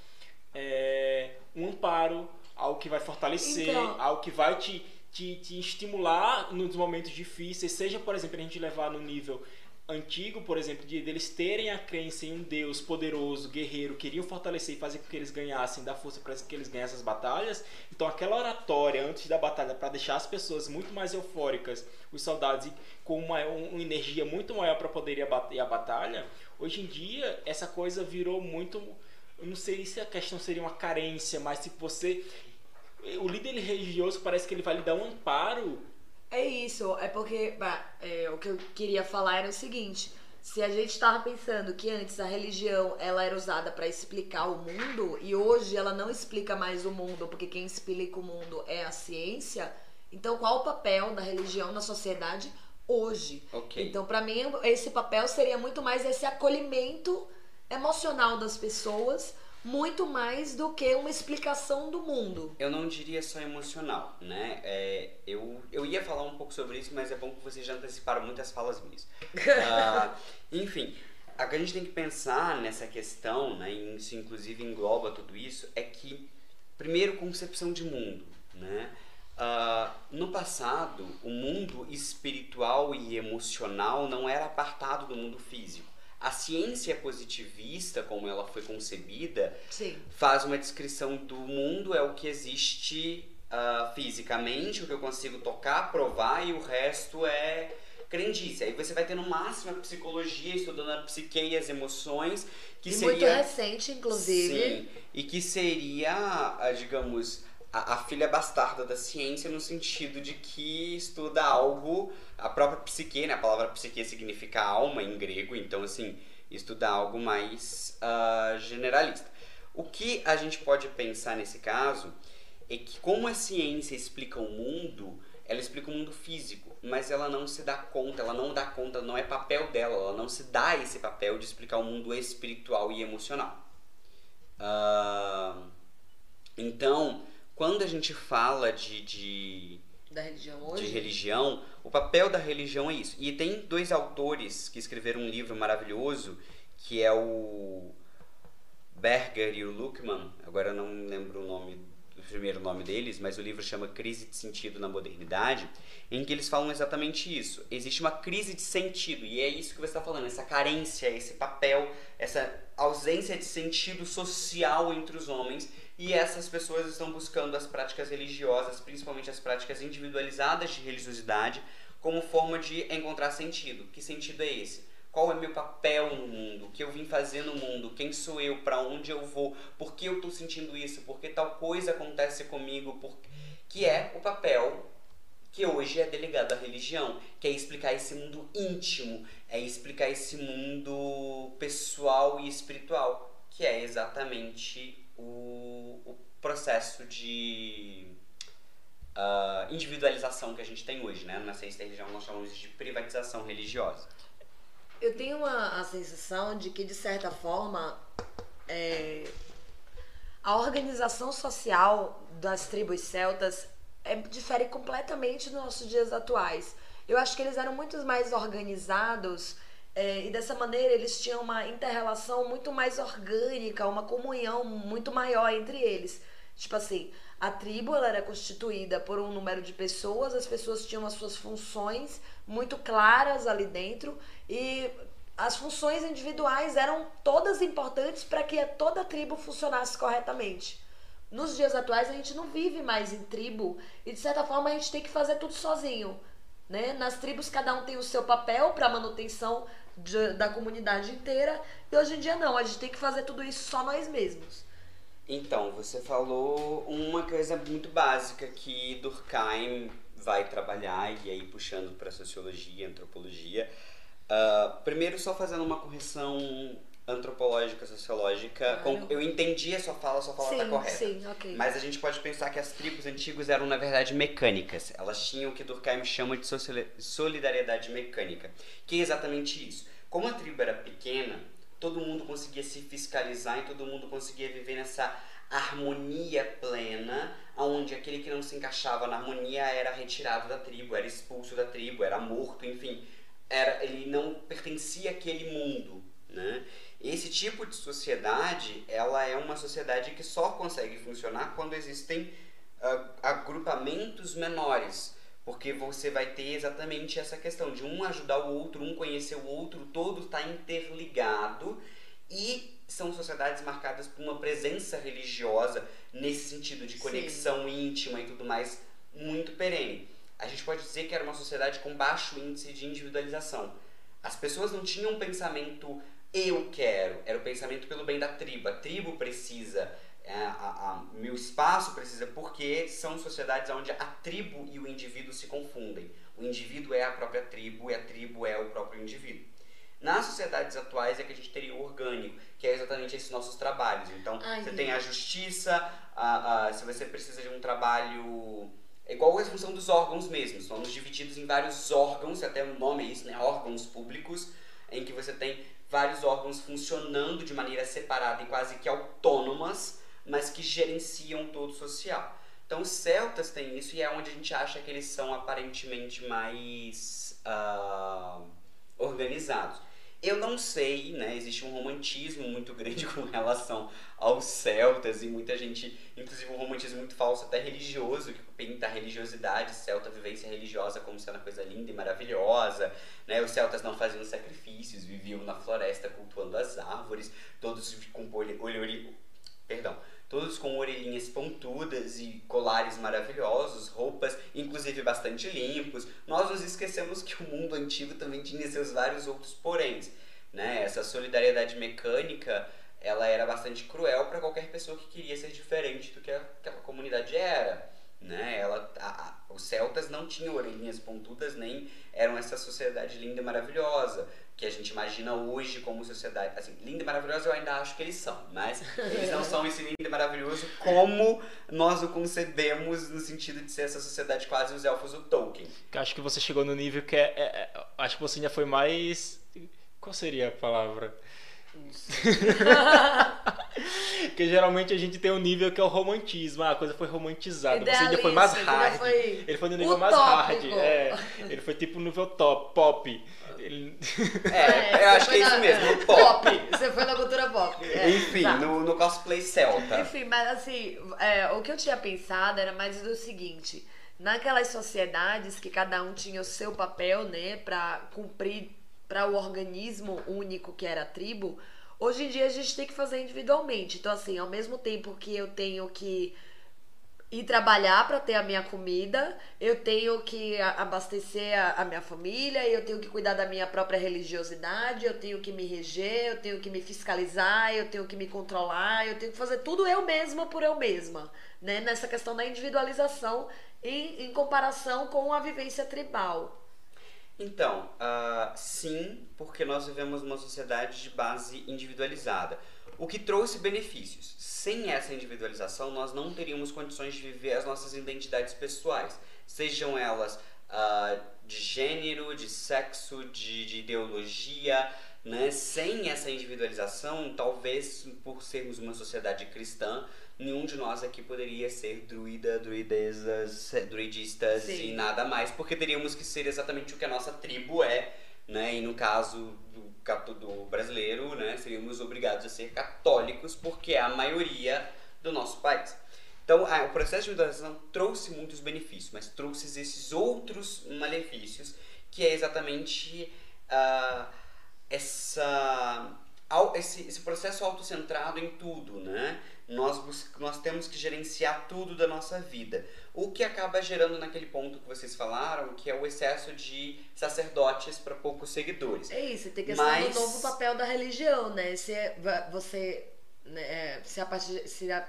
É um amparo algo que vai fortalecer, então... algo que vai te, te, te estimular nos momentos difíceis, seja, por exemplo, a gente levar no nível antigo, por exemplo, de eles terem a crença em um Deus poderoso, guerreiro, queriam fortalecer e fazer com que eles ganhassem, dar força para que eles ganhassem as batalhas. Então, aquela oratória antes da batalha para deixar as pessoas muito mais eufóricas, os soldados com uma, uma energia muito maior para poder ir a batalha. Hoje em dia, essa coisa virou muito eu não sei se a questão seria uma carência, mas se você. O líder religioso parece que ele vai lhe dar um amparo. É isso, é porque bah, é, o que eu queria falar era o seguinte. Se a gente estava pensando que antes a religião ela era usada para explicar o mundo e hoje ela não explica mais o mundo, porque quem explica o mundo é a ciência, então qual o papel da religião na sociedade hoje? Okay. Então, para mim, esse papel seria muito mais esse acolhimento emocional das pessoas muito mais do que uma explicação do mundo. Eu não diria só emocional, né? É, eu, eu ia falar um pouco sobre isso, mas é bom que vocês já anteciparam muitas falas minhas. uh, [LAUGHS] enfim, a que a gente tem que pensar nessa questão, né, e isso inclusive engloba tudo isso, é que, primeiro, concepção de mundo, né? Uh, no passado, o mundo espiritual e emocional não era apartado do mundo físico a ciência positivista, como ela foi concebida, Sim. faz uma descrição do mundo, é o que existe uh, fisicamente, o que eu consigo tocar, provar, e o resto é crendice. Aí você vai ter no máximo a psicologia, estudando a psique e as emoções, que e seria... Muito recente, inclusive. Sim, e que seria, ah, digamos a, a, filha bastarda da ciência no sentido de que estuda algo, a própria psique, né? A palavra psique significa alma em grego, então assim, estuda algo mais uh, generalista. O que a gente pode pensar nesse caso é que como a ciência explica o mundo, ela explica o mundo físico, mas ela não se dá conta, ela não dá conta, não é papel dela, ela não se dá esse papel de explicar o mundo espiritual e emocional. Uh, então, quando a gente fala de, de, da religião hoje? de religião, o papel da religião é isso. E tem dois autores que escreveram um livro maravilhoso, que é o Berger e o Luckman, agora eu não lembro o nome o primeiro nome deles, mas o livro chama Crise de Sentido na Modernidade, em que eles falam exatamente isso. Existe uma crise de sentido, e é isso que você está falando, essa carência, esse papel, essa ausência de sentido social entre os homens, e essas pessoas estão buscando as práticas religiosas, principalmente as práticas individualizadas de religiosidade, como forma de encontrar sentido. Que sentido é esse? Qual é meu papel no mundo? O que eu vim fazer no mundo? Quem sou eu? Para onde eu vou? Por que eu estou sentindo isso? Por que tal coisa acontece comigo? Por... Que é o papel que hoje é delegado à religião, que é explicar esse mundo íntimo, é explicar esse mundo pessoal e espiritual, que é exatamente o, o processo de uh, individualização que a gente tem hoje, né? Na ciência da religião nós chamamos de privatização religiosa. Eu tenho uma, a sensação de que, de certa forma, é, a organização social das tribos celtas é, difere completamente dos nossos dias atuais. Eu acho que eles eram muito mais organizados é, e dessa maneira eles tinham uma interrelação muito mais orgânica, uma comunhão muito maior entre eles. Tipo assim, a tribo ela era constituída por um número de pessoas, as pessoas tinham as suas funções muito claras ali dentro e as funções individuais eram todas importantes para que toda a tribo funcionasse corretamente. Nos dias atuais a gente não vive mais em tribo e de certa forma a gente tem que fazer tudo sozinho. Né? Nas tribos cada um tem o seu papel para manutenção de, da comunidade inteira e hoje em dia não, a gente tem que fazer tudo isso só nós mesmos. Então, você falou uma coisa muito básica que Durkheim vai trabalhar e aí puxando para sociologia, antropologia. Uh, primeiro, só fazendo uma correção antropológica, sociológica. Claro. Eu entendi a sua fala, a sua fala está correta. Sim, ok. Mas a gente pode pensar que as tribos antigas eram, na verdade, mecânicas. Elas tinham o que Durkheim chama de solidariedade mecânica, que é exatamente isso. Como a tribo era pequena, todo mundo conseguia se fiscalizar e todo mundo conseguia viver nessa harmonia plena, onde aquele que não se encaixava na harmonia era retirado da tribo, era expulso da tribo, era morto, enfim, era ele não pertencia àquele mundo, né? Esse tipo de sociedade, ela é uma sociedade que só consegue funcionar quando existem uh, agrupamentos menores, porque você vai ter exatamente essa questão de um ajudar o outro, um conhecer o outro, todo está interligado e são sociedades marcadas por uma presença religiosa nesse sentido de conexão Sim. íntima e tudo mais muito perene. A gente pode dizer que era uma sociedade com baixo índice de individualização. As pessoas não tinham um pensamento eu quero, era o pensamento pelo bem da tribo. A tribo precisa, é, a, a, meu espaço precisa, porque são sociedades onde a tribo e o indivíduo se confundem. O indivíduo é a própria tribo e a tribo é o próprio indivíduo. Nas sociedades atuais é que a gente teria o orgânico, que é exatamente esses nossos trabalhos. Então, Ai, você tem a justiça, a, a, se você precisa de um trabalho. É igual a função dos órgãos mesmos. Somos divididos em vários órgãos, até o nome é isso, né? Órgãos públicos, em que você tem vários órgãos funcionando de maneira separada e quase que autônomas, mas que gerenciam todo o social. Então os celtas têm isso e é onde a gente acha que eles são aparentemente mais uh, organizados. Eu não sei, né? Existe um romantismo muito [LAUGHS] grande com relação aos celtas e muita gente, inclusive um romantismo muito falso, até religioso, que pinta a religiosidade, celta, vivência religiosa como sendo uma coisa linda e maravilhosa, né? Os celtas não faziam sacrifícios, viviam na floresta cultuando as árvores, todos com olho, olho, perdão, todos com orelhinhas pontudas e colares maravilhosos, roupas inclusive bastante limpos. Nós nos esquecemos que o mundo antigo também tinha seus vários outros poréns, né? Essa solidariedade mecânica, ela era bastante cruel para qualquer pessoa que queria ser diferente do que aquela comunidade era, né? Ela, a, a, os celtas não tinham orelhinhas pontudas nem eram essa sociedade linda e maravilhosa que a gente imagina hoje como sociedade. Assim, linda e maravilhosa eu ainda acho que eles são, mas eles não são esse lindo e maravilhoso como nós o concebemos no sentido de ser essa sociedade quase os elfos do Tolkien. Acho que você chegou no nível que é, é, é acho que você ainda foi mais qual seria a palavra? [LAUGHS] Porque geralmente a gente tem um nível que é o romantismo, ah, a coisa foi romantizada. Você ainda foi mais hard. Foi ele foi no nível mais hard. É, ele foi tipo no nível top, pop. Ele... É, [LAUGHS] é eu acho que é isso mesmo, [LAUGHS] pop. pop. Você foi na cultura pop. É, Enfim, tá. no, no cosplay celta. Enfim, mas assim, é, o que eu tinha pensado era mais do seguinte: naquelas sociedades que cada um tinha o seu papel, né, pra cumprir para o organismo único que era a tribo, hoje em dia a gente tem que fazer individualmente. Então, assim, ao mesmo tempo que eu tenho que ir trabalhar para ter a minha comida, eu tenho que abastecer a, a, minha família, eu tenho que cuidar da minha própria religiosidade, eu tenho que me reger, eu tenho que me fiscalizar, eu tenho que me controlar, eu tenho que fazer tudo eu mesma por eu mesma, né? Nessa questão da individualização em, em comparação com a vivência tribal. Então, uh, sim, porque nós vivemos uma sociedade de base individualizada o que trouxe benefícios. Sem essa individualização, nós não teríamos condições de viver as nossas identidades pessoais, sejam elas uh, de gênero, de sexo, de, de ideologia. Né? Sem essa individualização, talvez por sermos uma sociedade cristã, nenhum de nós aqui poderia ser druida, druidezas, druidistas Sim. e nada mais, porque teríamos que ser exatamente o que a nossa tribo é, né? E no caso do brasileiro, né, seríamos obrigados a ser católicos, porque é a maioria do nosso país. Então, o processo de individualização trouxe muitos benefícios, mas trouxe esses outros malefícios, que é exatamente uh, essa, esse, esse processo autocentrado em tudo, né? Nós, nós temos que gerenciar tudo da nossa vida. O que acaba gerando naquele ponto que vocês falaram, que é o excesso de sacerdotes para poucos seguidores. É isso, tem questão Mas... do novo papel da religião, né? Se você né, é, se a partir se a,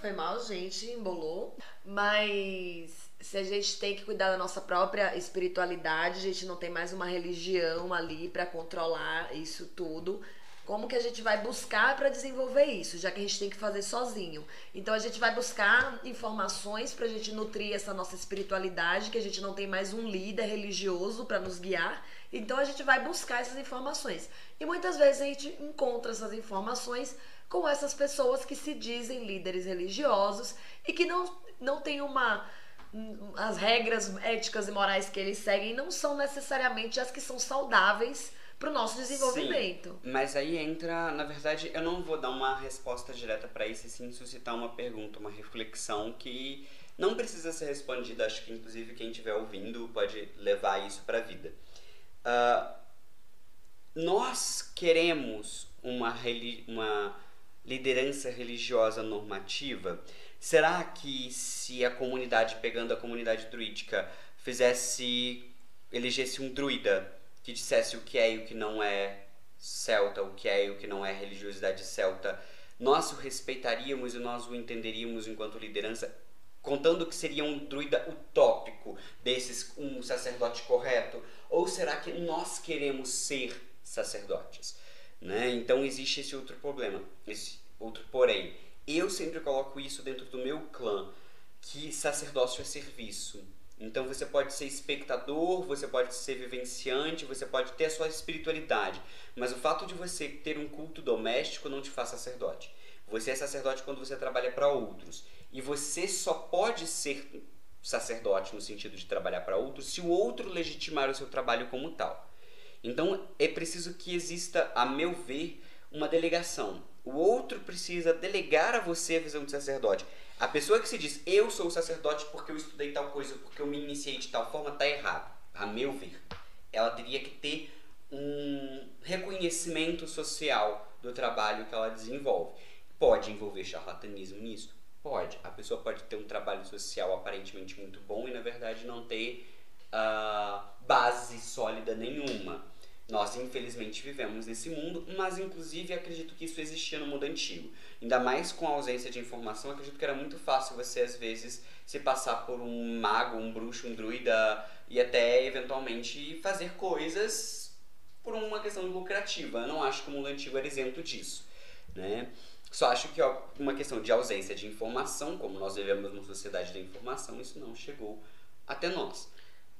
foi mal, gente, embolou. Mas se a gente tem que cuidar da nossa própria espiritualidade, a gente não tem mais uma religião ali para controlar isso tudo. Como que a gente vai buscar para desenvolver isso, já que a gente tem que fazer sozinho? Então a gente vai buscar informações para a gente nutrir essa nossa espiritualidade, que a gente não tem mais um líder religioso para nos guiar. Então a gente vai buscar essas informações. E muitas vezes a gente encontra essas informações com essas pessoas que se dizem líderes religiosos e que não, não têm uma as regras éticas e morais que eles seguem não são necessariamente as que são saudáveis para o nosso desenvolvimento. Sim, mas aí entra, na verdade, eu não vou dar uma resposta direta para isso, e sim suscitar uma pergunta, uma reflexão que não precisa ser respondida. Acho que, inclusive, quem estiver ouvindo pode levar isso para a vida. Uh, nós queremos uma, uma liderança religiosa normativa? Será que se a comunidade, pegando a comunidade druídica, fizesse, elegesse um druida que dissesse o que é e o que não é celta, o que é e o que não é religiosidade celta, nós o respeitaríamos e nós o entenderíamos enquanto liderança, contando que seria um druida utópico desses, um sacerdote correto? Ou será que nós queremos ser sacerdotes? Né? Então existe esse outro problema, esse outro porém. Eu sempre coloco isso dentro do meu clã, que sacerdócio é serviço. Então você pode ser espectador, você pode ser vivenciante, você pode ter a sua espiritualidade, mas o fato de você ter um culto doméstico não te faz sacerdote. Você é sacerdote quando você trabalha para outros. E você só pode ser sacerdote no sentido de trabalhar para outros se o outro legitimar o seu trabalho como tal. Então é preciso que exista, a meu ver, uma delegação. O outro precisa delegar a você a visão de sacerdote. A pessoa que se diz eu sou sacerdote porque eu estudei tal coisa, porque eu me iniciei de tal forma, está errado, a meu ver. Ela teria que ter um reconhecimento social do trabalho que ela desenvolve. Pode envolver charlatanismo nisso? Pode. A pessoa pode ter um trabalho social aparentemente muito bom e na verdade não ter uh, base sólida nenhuma. Nós, infelizmente, vivemos nesse mundo, mas, inclusive, acredito que isso existia no mundo antigo. Ainda mais com a ausência de informação, acredito que era muito fácil você, às vezes, se passar por um mago, um bruxo, um druida e até, eventualmente, fazer coisas por uma questão lucrativa. Eu não acho que o mundo antigo era isento disso, né? Só acho que ó, uma questão de ausência de informação, como nós vivemos numa sociedade da informação, isso não chegou até nós.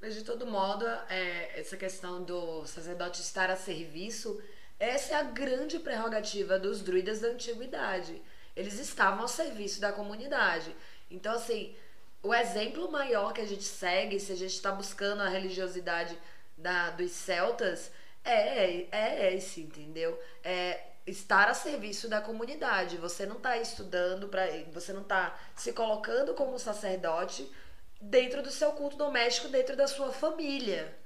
Mas de todo modo, é, essa questão do sacerdote estar a serviço, essa é a grande prerrogativa dos druidas da antiguidade. Eles estavam ao serviço da comunidade. Então, assim, o exemplo maior que a gente segue, se a gente está buscando a religiosidade da, dos celtas, é, é esse, entendeu? É estar a serviço da comunidade. Você não está estudando, pra, você não está se colocando como sacerdote dentro do seu culto doméstico, dentro da sua família.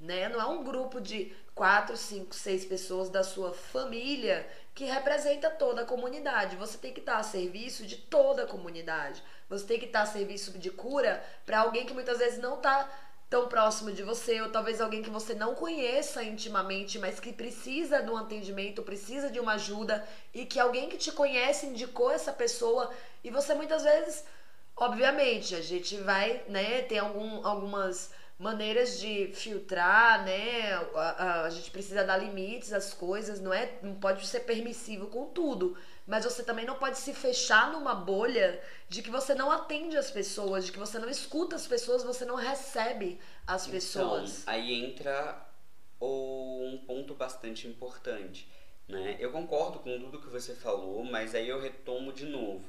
Né? Não é um grupo de quatro, cinco, seis pessoas da sua família que representa toda a comunidade. Você tem que estar a serviço de toda a comunidade. você tem que estar a serviço de cura para alguém que muitas vezes não está tão próximo de você, ou talvez alguém que você não conheça intimamente, mas que precisa de um atendimento, precisa de uma ajuda, e que alguém que te conhece indicou essa pessoa, e você muitas vezes, obviamente, a gente vai, né, ter algum, algumas maneiras de filtrar, né? A, a, a, gente precisa dar limites às coisas, não é? Não pode ser permissivo com tudo. Mas você também não pode se fechar numa bolha de que você não atende as pessoas, de que você não escuta as pessoas, você não recebe as então, pessoas. Aí entra um ponto bastante importante. Né? Eu concordo com tudo que você falou, mas aí eu retomo de novo.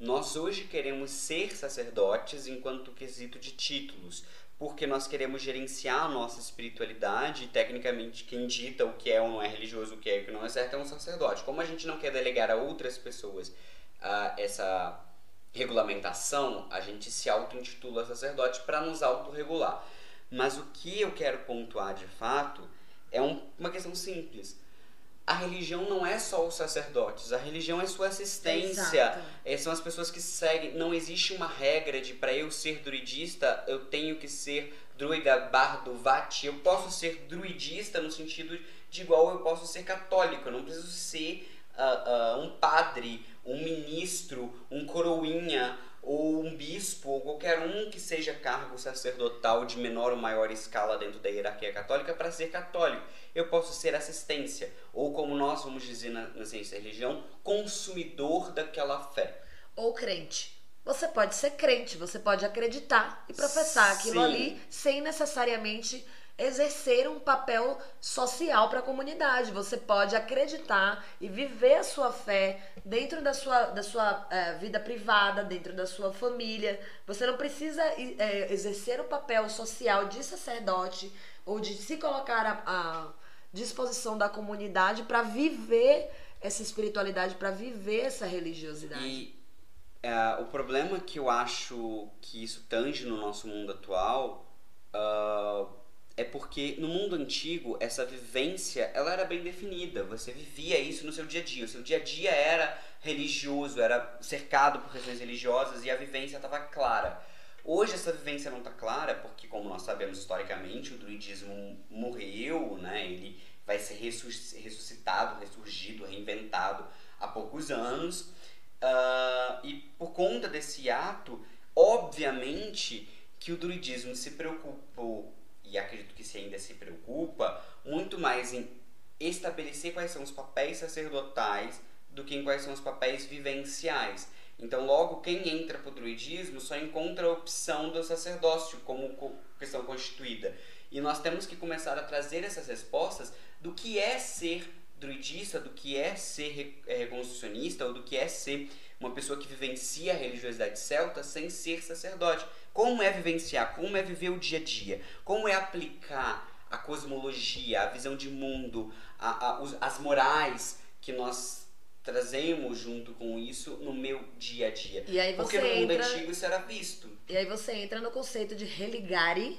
Nós hoje queremos ser sacerdotes enquanto quesito de títulos porque nós queremos gerenciar a nossa espiritualidade e tecnicamente quem dita o que é ou não é religioso, o que é e o que não é certo é um sacerdote. Como a gente não quer delegar a outras pessoas essa regulamentação, a gente se auto-intitula sacerdote para nos autorregular. Mas o que eu quero pontuar de fato é um, uma questão simples a religião não é só os sacerdotes, a religião é sua assistência. É, são as pessoas que seguem. Não existe uma regra de para eu ser druidista, eu tenho que ser druida, bardo, vati. Eu posso ser druidista no sentido de igual eu posso ser católico. Eu não preciso ser uh, uh, um padre, um ministro, um coroinha, ou um bispo, ou qualquer um que seja cargo sacerdotal de menor ou maior escala dentro da hierarquia católica para ser católico. Eu posso ser assistência, ou como nós vamos dizer na, na ciência da religião, consumidor daquela fé. Ou crente. Você pode ser crente, você pode acreditar e professar aquilo Sim. ali sem necessariamente exercer um papel social para a comunidade. Você pode acreditar e viver a sua fé dentro da sua, da sua é, vida privada, dentro da sua família. Você não precisa é, exercer o papel social de sacerdote ou de se colocar à disposição da comunidade para viver essa espiritualidade, para viver essa religiosidade. E é, o problema que eu acho que isso tange no nosso mundo atual. Uh, é porque no mundo antigo essa vivência ela era bem definida. Você vivia isso no seu dia a dia. O seu dia a dia era religioso, era cercado por questões religiosas e a vivência estava clara. Hoje essa vivência não está clara porque, como nós sabemos historicamente, o druidismo morreu, né? Ele vai ser ressuscitado, ressurgido, reinventado há poucos anos. Uh, e por conta desse ato, obviamente que o druidismo se preocupou e acredito que se ainda se preocupa, muito mais em estabelecer quais são os papéis sacerdotais do que em quais são os papéis vivenciais. Então, logo, quem entra para o druidismo só encontra a opção do sacerdócio como questão constituída. E nós temos que começar a trazer essas respostas do que é ser druidista, do que é ser é, reconstrucionista, ou do que é ser uma pessoa que vivencia a religiosidade celta sem ser sacerdote. Como é vivenciar? Como é viver o dia a dia? Como é aplicar a cosmologia, a visão de mundo, a, a, os, as morais que nós trazemos junto com isso no meu dia a dia? Porque no mundo entra... antigo isso era visto. E aí você entra no conceito de religare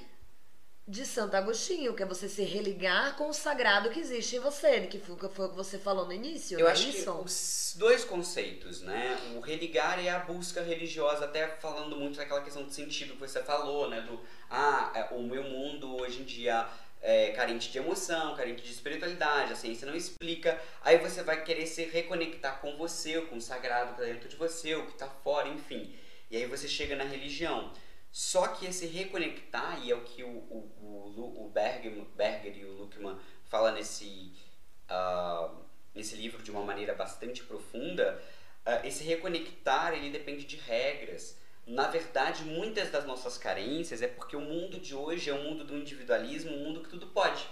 de Santo Agostinho, que é você se religar com o sagrado que existe em você, que foi, foi o que você falou no início. Eu é acho isso? que os dois conceitos, né? O religar é a busca religiosa, até falando muito daquela questão de sentido que você falou, né? Do ah, é, o meu mundo hoje em dia é carente de emoção, carente de espiritualidade, a ciência não explica. Aí você vai querer se reconectar com você, com o sagrado que tá dentro de você, o que está fora, enfim. E aí você chega na religião. Só que esse reconectar, e é o que o, o, o, o Berger, Berger e o Luckman falam nesse, uh, nesse livro de uma maneira bastante profunda, uh, esse reconectar ele depende de regras. Na verdade, muitas das nossas carências é porque o mundo de hoje é um mundo do individualismo, um mundo que tudo pode.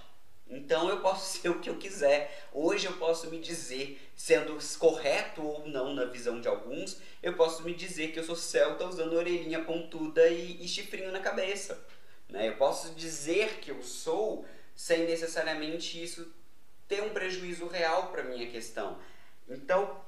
Então eu posso [LAUGHS] ser o que eu quiser. Hoje eu posso me dizer, sendo correto ou não na visão de alguns, eu posso me dizer que eu sou celta usando orelhinha pontuda e, e chifrinho na cabeça. Né? Eu posso dizer que eu sou sem necessariamente isso ter um prejuízo real para minha questão. Então,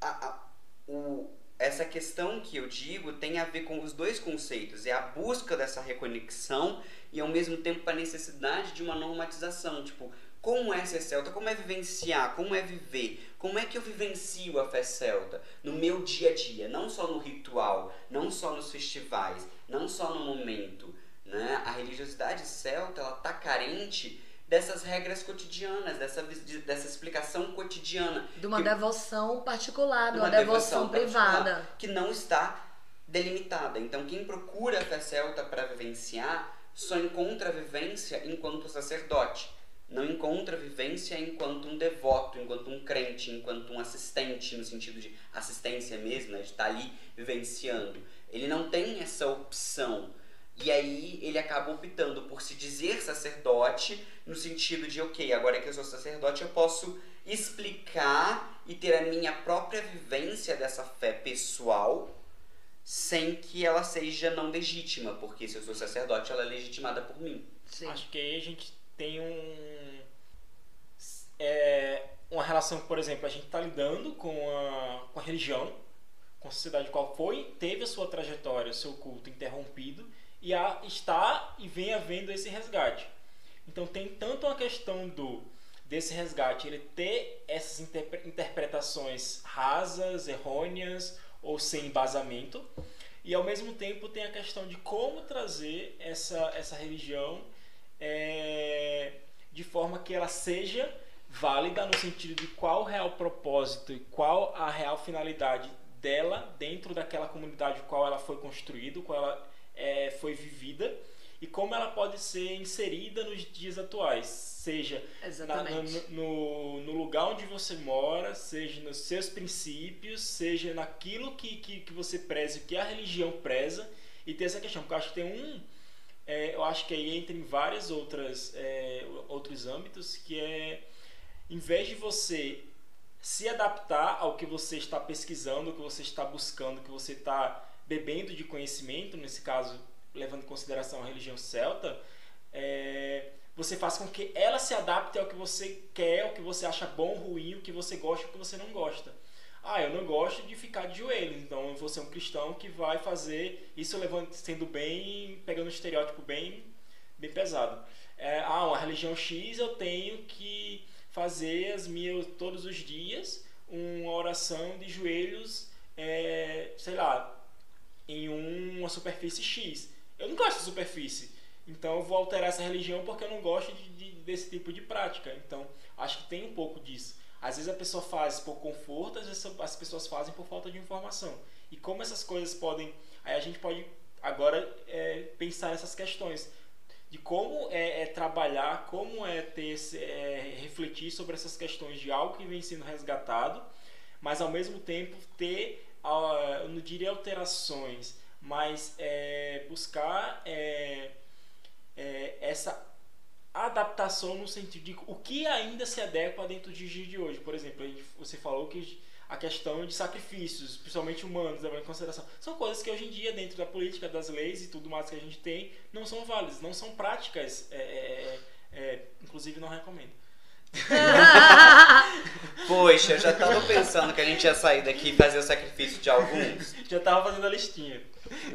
a, a, o, essa questão que eu digo tem a ver com os dois conceitos: é a busca dessa reconexão e ao mesmo tempo a necessidade de uma normatização. Tipo, como é ser celta, como é vivenciar, como é viver, como é que eu vivencio a fé celta no meu dia a dia, não só no ritual, não só nos festivais, não só no momento. Né? A religiosidade celta ela tá carente dessas regras cotidianas, dessa, dessa explicação cotidiana. De uma que, devoção particular, de uma, uma devoção, devoção privada. Que não está delimitada. Então, quem procura a fé celta para vivenciar só encontra a vivência enquanto sacerdote. Não encontra a vivência enquanto um devoto, enquanto um crente, enquanto um assistente, no sentido de assistência mesmo, né, de estar ali vivenciando. Ele não tem essa opção. E aí ele acaba optando por se dizer sacerdote, no sentido de, ok, agora que eu sou sacerdote, eu posso explicar e ter a minha própria vivência dessa fé pessoal, sem que ela seja não legítima, porque se eu sou sacerdote, ela é legitimada por mim. Sim. Acho que aí a gente tem um. É, uma relação, por exemplo, a gente está lidando com a, com a religião, com a sociedade qual foi, teve a sua trajetória, o seu culto interrompido, e a, está e vem havendo esse resgate. Então tem tanto a questão do desse resgate ele ter essas interpretações rasas, errôneas ou sem embasamento, e ao mesmo tempo tem a questão de como trazer essa, essa religião é, de forma que ela seja válida no sentido de qual o real propósito e qual a real finalidade dela dentro daquela comunidade qual ela foi construída, qual ela é, foi vivida e como ela pode ser inserida nos dias atuais, seja na, no, no, no, lugar onde você mora, seja nos seus princípios, seja naquilo que, que, que você preza, que a religião preza, e ter essa questão, porque eu acho que tem um, é, eu acho que aí entra em vários outras, é, outros âmbitos, que é, em vez de você se adaptar ao que você está pesquisando, o que você está buscando, o que você está bebendo de conhecimento, nesse caso, levando em consideração a religião celta, é, você faz com que ela se adapte ao que você quer, ao que você acha bom, ruim, o que você gosta, o que você não gosta. Ah, eu não gosto de ficar de joelhos, então eu vou ser um cristão que vai fazer isso levando, sendo bem, pegando um estereótipo bem, bem pesado. É, ah, uma religião X eu tenho que fazer as minhas todos os dias uma oração de joelhos, é, sei lá, em uma superfície X. Eu não gosto de superfície. Então eu vou alterar essa religião porque eu não gosto de, de, desse tipo de prática. Então acho que tem um pouco disso. Às vezes a pessoa faz por conforto, às vezes as pessoas fazem por falta de informação. E como essas coisas podem. Aí a gente pode agora é, pensar nessas questões de como é, é, trabalhar, como é ter esse, é, refletir sobre essas questões de algo que vem sendo resgatado, mas ao mesmo tempo ter eu não diria alterações, mas é, buscar é, é, essa adaptação no sentido de o que ainda se adequa dentro do dia de hoje. Por exemplo, você falou que a questão de sacrifícios, principalmente humanos, levando em consideração, são coisas que hoje em dia, dentro da política, das leis e tudo mais que a gente tem, não são válidas, não são práticas, é, é, é, inclusive não recomendo. [LAUGHS] Poxa, eu já tava pensando que a gente ia sair daqui e fazer o sacrifício de alguns. Já tava fazendo a listinha.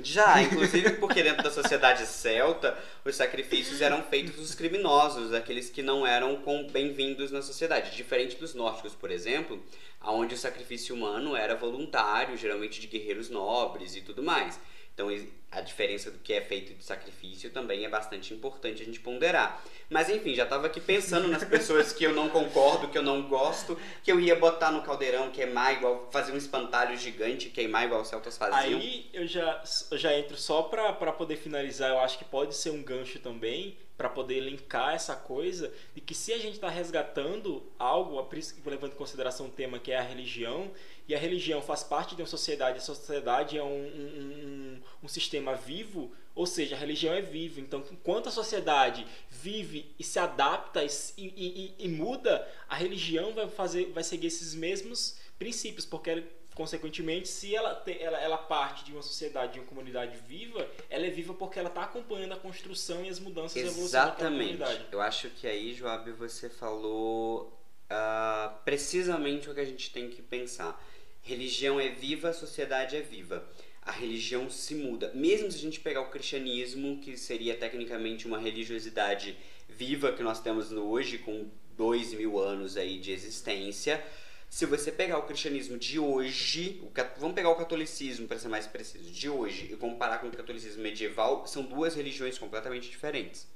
Já, inclusive porque dentro da sociedade celta, os sacrifícios eram feitos dos criminosos, aqueles que não eram bem-vindos na sociedade. Diferente dos nórdicos, por exemplo, onde o sacrifício humano era voluntário, geralmente de guerreiros nobres e tudo mais. Então a diferença do que é feito de sacrifício também é bastante importante a gente ponderar. Mas enfim, já estava aqui pensando nas pessoas que eu não concordo, que eu não gosto, que eu ia botar no caldeirão, queimar igual, fazer um espantalho gigante, queimar igual os celtas faziam. Aí eu já, eu já entro só para poder finalizar, eu acho que pode ser um gancho também para poder linkar essa coisa de que se a gente está resgatando algo, levando em consideração um tema que é a religião, e a religião faz parte de uma sociedade, a sociedade é um, um, um, sistema vivo, ou seja, a religião é viva. Então, enquanto a sociedade vive e se adapta e, e, e, e muda, a religião vai, fazer, vai seguir esses mesmos princípios, porque consequentemente, se ela, te, ela, ela parte de uma sociedade, de uma comunidade viva, ela é viva porque ela está acompanhando a construção e as mudanças e a evolução da comunidade. Eu acho que aí, Joab, você falou uh, precisamente o que a gente tem que pensar. Religião é viva, sociedade é viva. a religião se muda. Mesmo se a gente pegar o cristianismo, que seria tecnicamente uma religiosidade viva que nós temos hoje, com dois mil anos aí de existência, se você pegar o cristianismo de hoje, o, vamos pegar o catolicismo para ser mais preciso, de hoje, e comparar com o catolicismo medieval, são duas religiões completamente diferentes.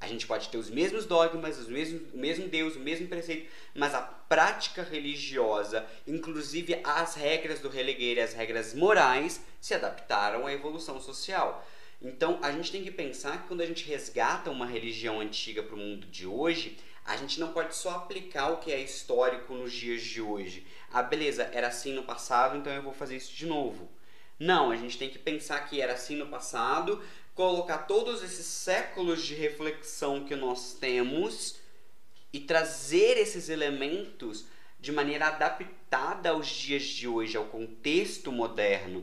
A gente pode ter os mesmos dogmas, os mesmos, o mesmo Deus, o mesmo preceito, mas a prática religiosa, inclusive as regras do Relegueiro, as regras morais, se adaptaram à evolução social. Então a gente tem que pensar que quando a gente resgata uma religião antiga para o mundo de hoje, a gente não pode só aplicar o que é histórico nos dias de hoje. Ah, beleza, era assim no passado, então eu vou fazer isso de novo. Não, a gente tem que pensar que era assim no passado, colocar todos esses séculos de reflexão que nós temos e trazer esses elementos de maneira adaptada aos dias de hoje, ao contexto moderno.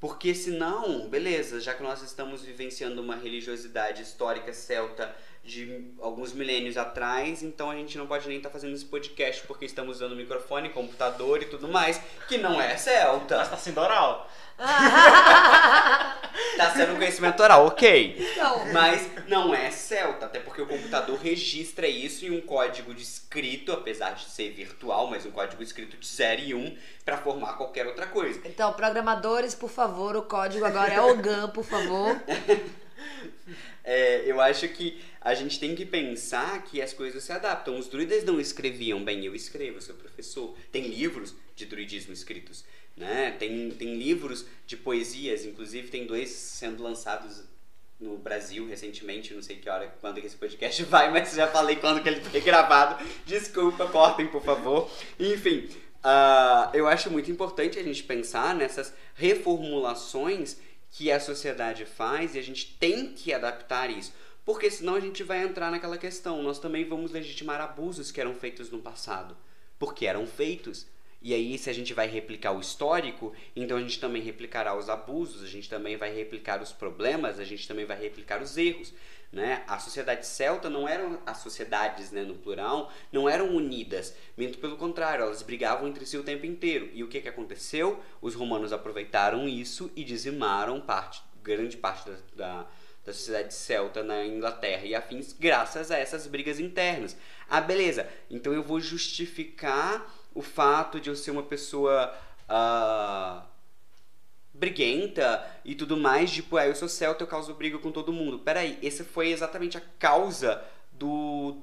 Porque senão, beleza, já que nós estamos vivenciando uma religiosidade histórica celta de alguns milênios atrás, então a gente não pode nem estar tá fazendo esse podcast porque estamos usando microfone, computador e tudo mais, que não é celta. Mas tá sendo oral. [LAUGHS] tá sendo um conhecimento oral, ok. Não. Mas não é celta, até porque o computador registra isso em um código de escrito, apesar de ser virtual, mas um código escrito de 0 e 1 um, para formar qualquer outra coisa. Então, programadores, por favor, o código agora é OGAN, por favor. [LAUGHS] [LAUGHS] é, eu acho que a gente tem que pensar que as coisas se adaptam. Os druidas não escreviam bem, eu escrevo, sou professor. Tem livros de druidismo escritos, né? Tem, tem livros de poesias, inclusive tem dois sendo lançados no Brasil recentemente, não sei que hora, quando esse podcast [LAUGHS] vai, mas já falei quando que ele foi gravado. Desculpa, cortem, por favor. Enfim, uh, eu acho muito importante a gente pensar nessas reformulações que a sociedade faz e a gente tem que adaptar isso porque senão a gente vai entrar naquela questão. Nós também vamos legitimar abusos que eram feitos no passado, porque eram feitos. E aí, se a gente vai replicar o histórico, então a gente também replicará os abusos, a gente também vai replicar os problemas, a gente também vai replicar os erros. Né? A sociedade celta não eram as sociedades, né, no plural, não eram unidas, muito pelo contrário, elas brigavam entre si o tempo inteiro. E o que, que aconteceu? Os romanos aproveitaram isso e dizimaram parte, grande parte da, da da sociedade celta na Inglaterra e afins, graças a essas brigas internas. Ah, beleza, então eu vou justificar o fato de eu ser uma pessoa uh, briguenta e tudo mais, tipo, ah, eu sou celta, eu causo briga com todo mundo. Peraí, essa foi exatamente a causa do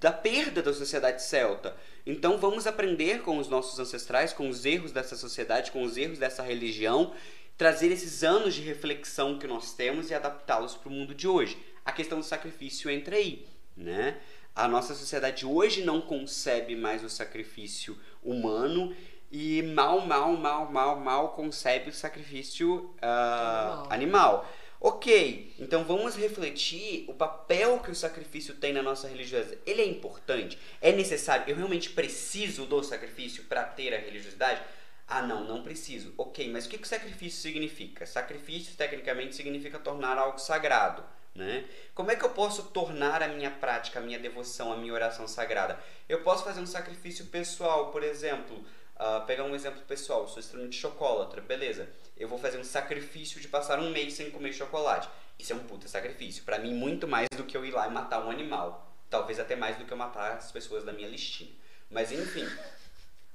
da perda da sociedade celta. Então vamos aprender com os nossos ancestrais, com os erros dessa sociedade, com os erros dessa religião trazer esses anos de reflexão que nós temos e adaptá-los para o mundo de hoje. A questão do sacrifício entra aí, né? A nossa sociedade hoje não concebe mais o sacrifício humano e mal, mal, mal, mal, mal concebe o sacrifício uh, animal. animal. Ok, então vamos refletir o papel que o sacrifício tem na nossa religiosidade. Ele é importante? É necessário? Eu realmente preciso do sacrifício para ter a religiosidade? Ah, não, não preciso. Ok, mas o que, que sacrifício significa? Sacrifício, tecnicamente, significa tornar algo sagrado. Né? Como é que eu posso tornar a minha prática, a minha devoção, a minha oração sagrada? Eu posso fazer um sacrifício pessoal, por exemplo, uh, pegar um exemplo pessoal, sou extremamente chocolatra, beleza. Eu vou fazer um sacrifício de passar um mês sem comer chocolate. Isso é um puta sacrifício. Para mim, muito mais do que eu ir lá e matar um animal. Talvez até mais do que eu matar as pessoas da minha listinha. Mas enfim,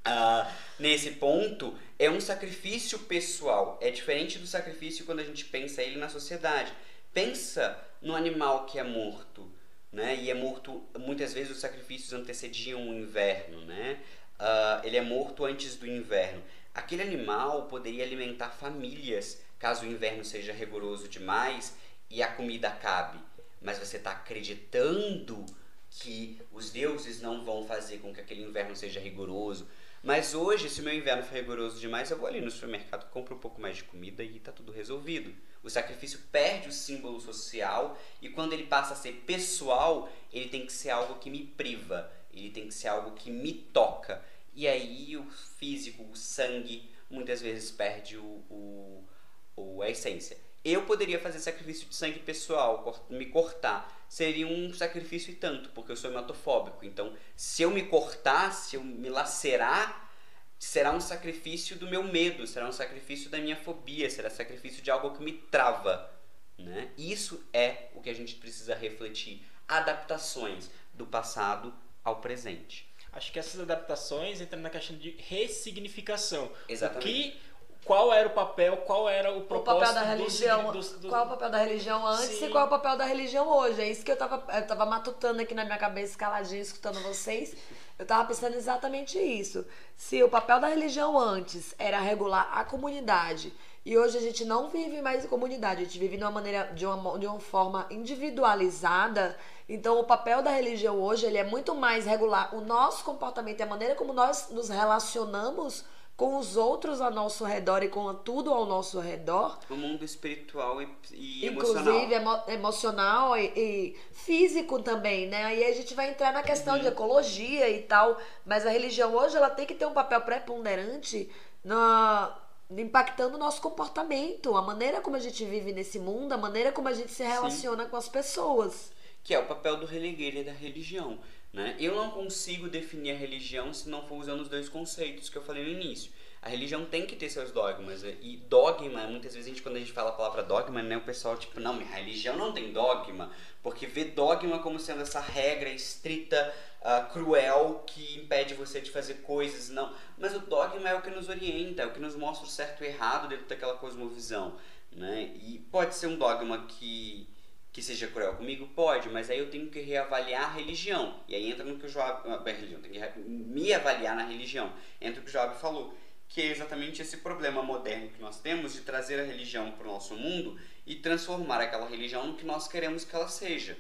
Uh, nesse ponto é um sacrifício pessoal. É diferente do sacrifício quando a gente pensa ele na sociedade. Pensa no animal que é morto, né? E é morto. Muitas vezes os sacrifícios antecediam o inverno, né? Uh, ele é morto antes do inverno. Aquele animal poderia alimentar famílias caso o inverno seja rigoroso demais e a comida acabe. Mas você está acreditando que os deuses não vão fazer com que aquele inverno seja rigoroso mas hoje, se o meu inverno for rigoroso demais, eu vou ali no supermercado, compro um pouco mais de comida e está tudo resolvido. O sacrifício perde o símbolo social e quando ele passa a ser pessoal, ele tem que ser algo que me priva, ele tem que ser algo que me toca. E aí o físico, o sangue, muitas vezes perde o, o, o a essência. Eu poderia fazer sacrifício de sangue pessoal, me cortar. Seria um sacrifício e tanto, porque eu sou hematofóbico. Então, se eu me cortar, se eu me lacerar, será um sacrifício do meu medo, será um sacrifício da minha fobia, será sacrifício de algo que me trava. Né? Isso é o que a gente precisa refletir. Adaptações do passado ao presente. Acho que essas adaptações entram na questão de ressignificação. Exatamente. O que, qual era o papel, qual era o O propósito papel da religião. do, do, do, Qual é o papel da religião antes Sim. e qual é o papel da religião hoje? É isso que eu tava, eu tava matutando aqui na minha cabeça, caladinho, escutando vocês. Eu tava pensando exatamente isso. Se o papel da religião antes era regular a comunidade e hoje a gente não vive mais em comunidade, a gente vive de uma maneira, de uma, de uma forma individualizada. Então, o papel da religião hoje ele é muito mais regular o nosso comportamento e a maneira como nós nos relacionamos com os outros ao nosso redor e com tudo ao nosso redor, O mundo espiritual e, e inclusive emocional. emo- emocional e, e físico também, né? Aí a gente vai entrar na questão de ecologia e tal, mas a religião hoje ela tem que ter um papel preponderante na impactando o nosso comportamento, a maneira como a gente vive nesse mundo, a maneira como a gente se relaciona com as pessoas. Que é o papel do religare da religião. Né? Eu não consigo definir a religião se não for usando os dois conceitos que eu falei no início. A religião tem que ter seus dogmas. né? E dogma, muitas vezes a gente, quando a gente fala a palavra dogma, né, o pessoal, tipo, não, minha religião não tem dogma. Porque vê dogma como sendo essa regra estrita, ah, cruel, que impede você de fazer coisas. Não. Mas o dogma é o que nos orienta, é o que nos mostra o certo e o errado dentro daquela cosmovisão. Né? E pode ser um dogma que que seja cruel comigo? Pode, mas aí eu tenho que reavaliar a religião. E aí entra no que o Joab. A religião, tenho que me avaliar na religião. Entra o que o Joab falou. Que é exatamente esse problema moderno que nós temos de trazer a religião para o nosso mundo e transformar aquela religião no que nós queremos que ela seja.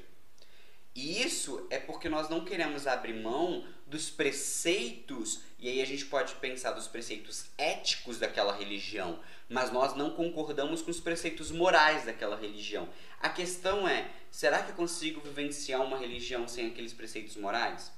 E isso é porque nós não queremos abrir mão dos preceitos, e aí a gente pode pensar dos preceitos éticos daquela religião, mas nós não concordamos com os preceitos morais daquela religião. A questão é: será que eu consigo vivenciar uma religião sem aqueles preceitos morais?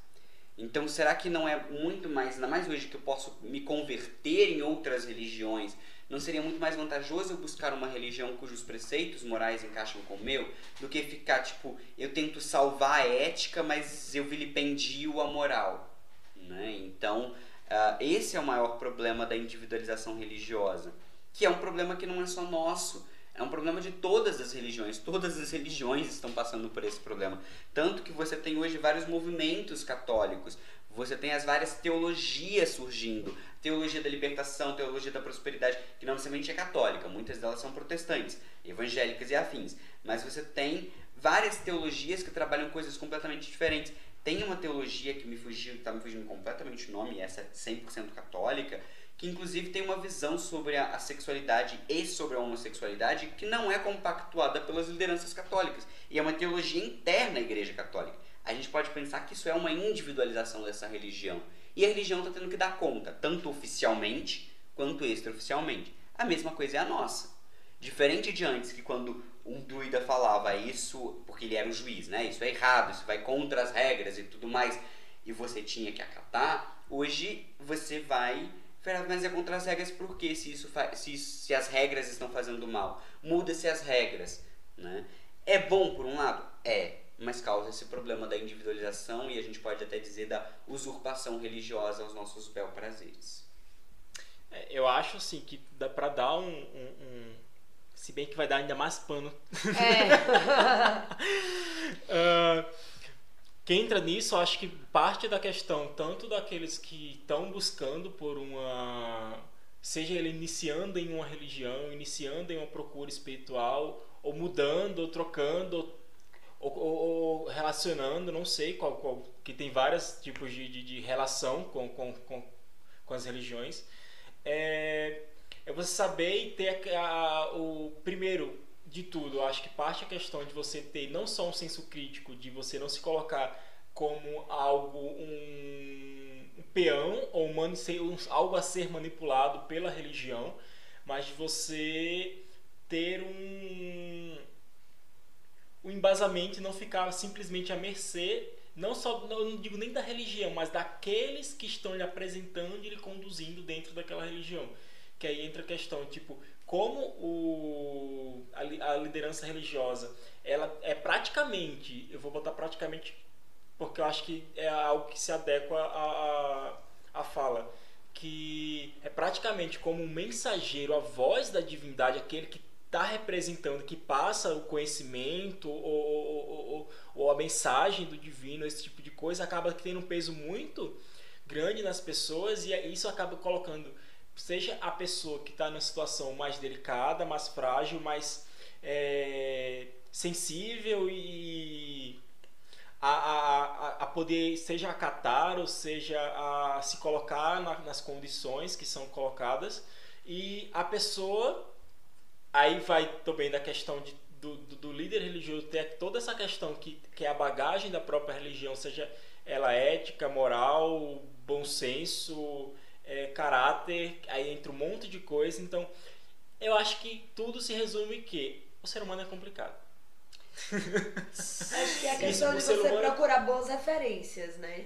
Então, será que não é muito mais, ainda mais hoje que eu posso me converter em outras religiões, não seria muito mais vantajoso eu buscar uma religião cujos preceitos morais encaixam com o meu, do que ficar tipo, eu tento salvar a ética, mas eu vilipendio a moral? Né? Então, ah, esse é o maior problema da individualização religiosa, que é um problema que não é só nosso. É um problema de todas as religiões. Todas as religiões estão passando por esse problema. Tanto que você tem hoje vários movimentos católicos. Você tem as várias teologias surgindo. Teologia da libertação, teologia da prosperidade, que não necessariamente é católica. Muitas delas são protestantes, evangélicas e afins. Mas você tem várias teologias que trabalham coisas completamente diferentes. Tem uma teologia que me fugiu, está me fugindo completamente o nome, essa é 100% católica, que inclusive tem uma visão sobre a, a sexualidade e sobre a homossexualidade que não é compactuada pelas lideranças católicas. E é uma teologia interna à Igreja Católica. A gente pode pensar que isso é uma individualização dessa religião. E a religião está tendo que dar conta, tanto oficialmente quanto extraoficialmente. A mesma coisa é a nossa. Diferente de antes, que quando um druida falava isso, porque ele era o juiz, né? Isso é errado, isso vai contra as regras e tudo mais, e você tinha que acatar, hoje você vai mas é contra as regras porque se isso fa- se, se as regras estão fazendo mal. Muda-se as regras né? É bom por um lado? É mas causa esse problema da individualização e a gente pode até dizer da usurpação religiosa aos nossos bel prazeres. É, Eu acho assim que dá pra dar um, um- um- Se bem que vai dar ainda mais pano. É. [LAUGHS] Ah, quem entra nisso, acho que parte da questão, tanto daqueles que estão buscando por uma. Seja ele iniciando em uma religião, iniciando em uma procura espiritual, ou mudando, ou trocando, ou, ou- ou relacionando, não sei qual, qual. que tem vários tipos de, de, de relação com, com, com, com as religiões. É, é você saber e ter a, a- o primeiro de tudo, eu acho que parte a questão de você ter não só um senso crítico, de você não se colocar como algo, um, um peão ou mani- ser um- algo a ser manipulado pela religião, mas de você ter um, um embasamento e não ficar simplesmente à mercê, não só, não digo nem da religião, mas daqueles que estão lhe apresentando e lhe conduzindo dentro daquela religião. Que aí entra a questão, tipo, como o, a, a liderança religiosa, ela é praticamente, eu vou botar praticamente, porque eu acho que é algo que se adequa à, à fala, que é praticamente como um mensageiro, a voz da divindade, aquele que está representando, que passa o conhecimento ou, ou, ou, ou, a mensagem do divino, esse tipo de coisa, acaba tendo um peso muito grande nas pessoas e isso acaba colocando, seja a pessoa que está numa situação mais delicada, mais frágil, mais é, sensível e a, a, a poder seja acatar ou seja a se colocar na, nas condições que são colocadas. E a pessoa aí vai também da questão de, do, do, do, líder religioso ter toda essa questão que, que é a bagagem da própria religião seja ela ética moral bom senso é, caráter aí entra um monte de coisa então eu acho que tudo se resume que o ser humano é complicado Acho que é a [LAUGHS] questão de você humano... procurar boas referências, né?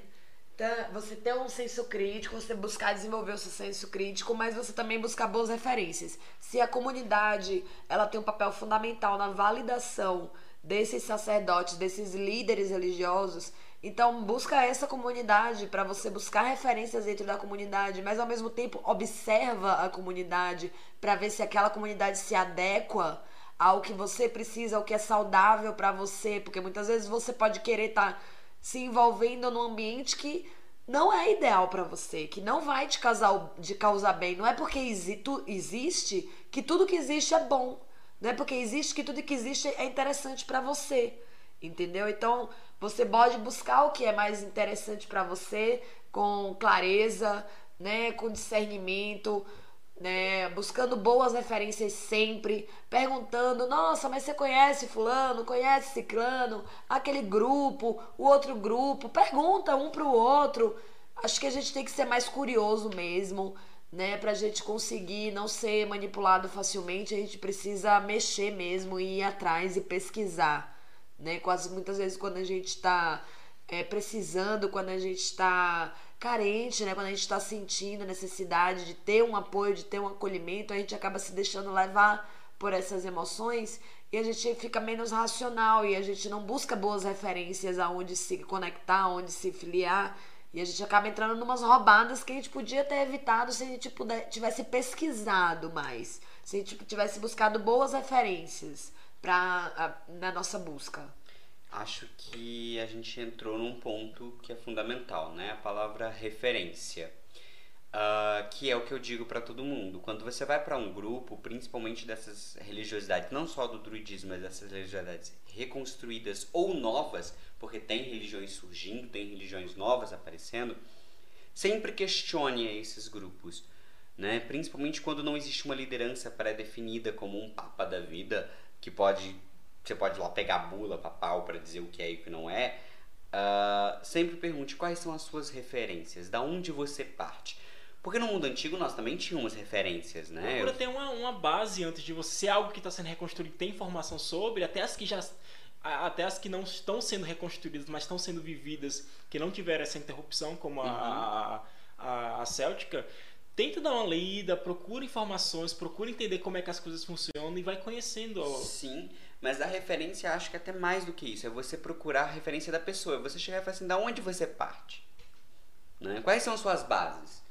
Então, você ter um senso crítico, você buscar desenvolver o seu senso crítico, mas você também buscar boas referências. Se a comunidade ela tem um papel fundamental na validação desses sacerdotes, desses líderes religiosos, então busca essa comunidade para você buscar referências dentro da comunidade, mas ao mesmo tempo observa a comunidade para ver se aquela comunidade se adequa ao que você precisa, ao que é saudável para você, porque muitas vezes você pode querer estar tá se envolvendo num ambiente que não é ideal para você, que não vai te causar, de causar bem. Não é porque existe que tudo que existe é bom. Não é porque existe que tudo que existe é interessante para você. Entendeu? Então, você pode buscar o que é mais interessante para você com clareza, né, com discernimento, né, buscando boas referências sempre, perguntando, nossa, mas você conhece fulano, conhece ciclano, aquele grupo, o outro grupo, pergunta um pro outro. Acho que a gente tem que ser mais curioso mesmo, né, pra gente conseguir não ser manipulado facilmente, a gente precisa mexer mesmo e ir atrás e pesquisar, né? Quase muitas vezes quando a gente está é, precisando, quando a gente está carente, né? Quando a gente está sentindo a necessidade de ter um apoio, de ter um acolhimento, a gente acaba se deixando levar por essas emoções e a gente fica menos racional e a gente não busca boas referências aonde se conectar, aonde se filiar. E a gente acaba entrando numas roubadas que a gente podia ter evitado se a gente tivesse pesquisado mais, se a gente tivesse buscado boas referências pra, na nossa busca acho que a gente entrou num ponto que é fundamental, né? A palavra referência. Uh, que é o que eu digo para todo mundo. Quando você vai para um grupo, principalmente dessas religiosidades, não só do druidismo, mas dessas religiosidades reconstruídas ou novas, porque tem religiões surgindo, tem religiões novas aparecendo, sempre questione esses grupos. Né? Principalmente quando não existe uma liderança pré-definida como um papa da vida que pode você pode lá pegar a bula, papau, para dizer o que é e o que não é. Uh, sempre pergunte quais são as suas referências, da onde você parte. Porque no mundo antigo nós também tínhamos referências, né? Procura ter uma, uma base antes de você. Algo que está sendo reconstruído tem informação sobre, até as que já. Até as que não estão sendo reconstruídas, mas estão sendo vividas, que não tiveram essa interrupção, como a, uhum. a, a, a Céltica, tenta dar uma lida, procura informações, procura entender como é que as coisas funcionam e vai conhecendo. Sim. Mas a referência, acho que até mais do que isso. É você procurar a referência da pessoa. É você chegar e falar assim, da onde você parte? Né? Quais são suas bases?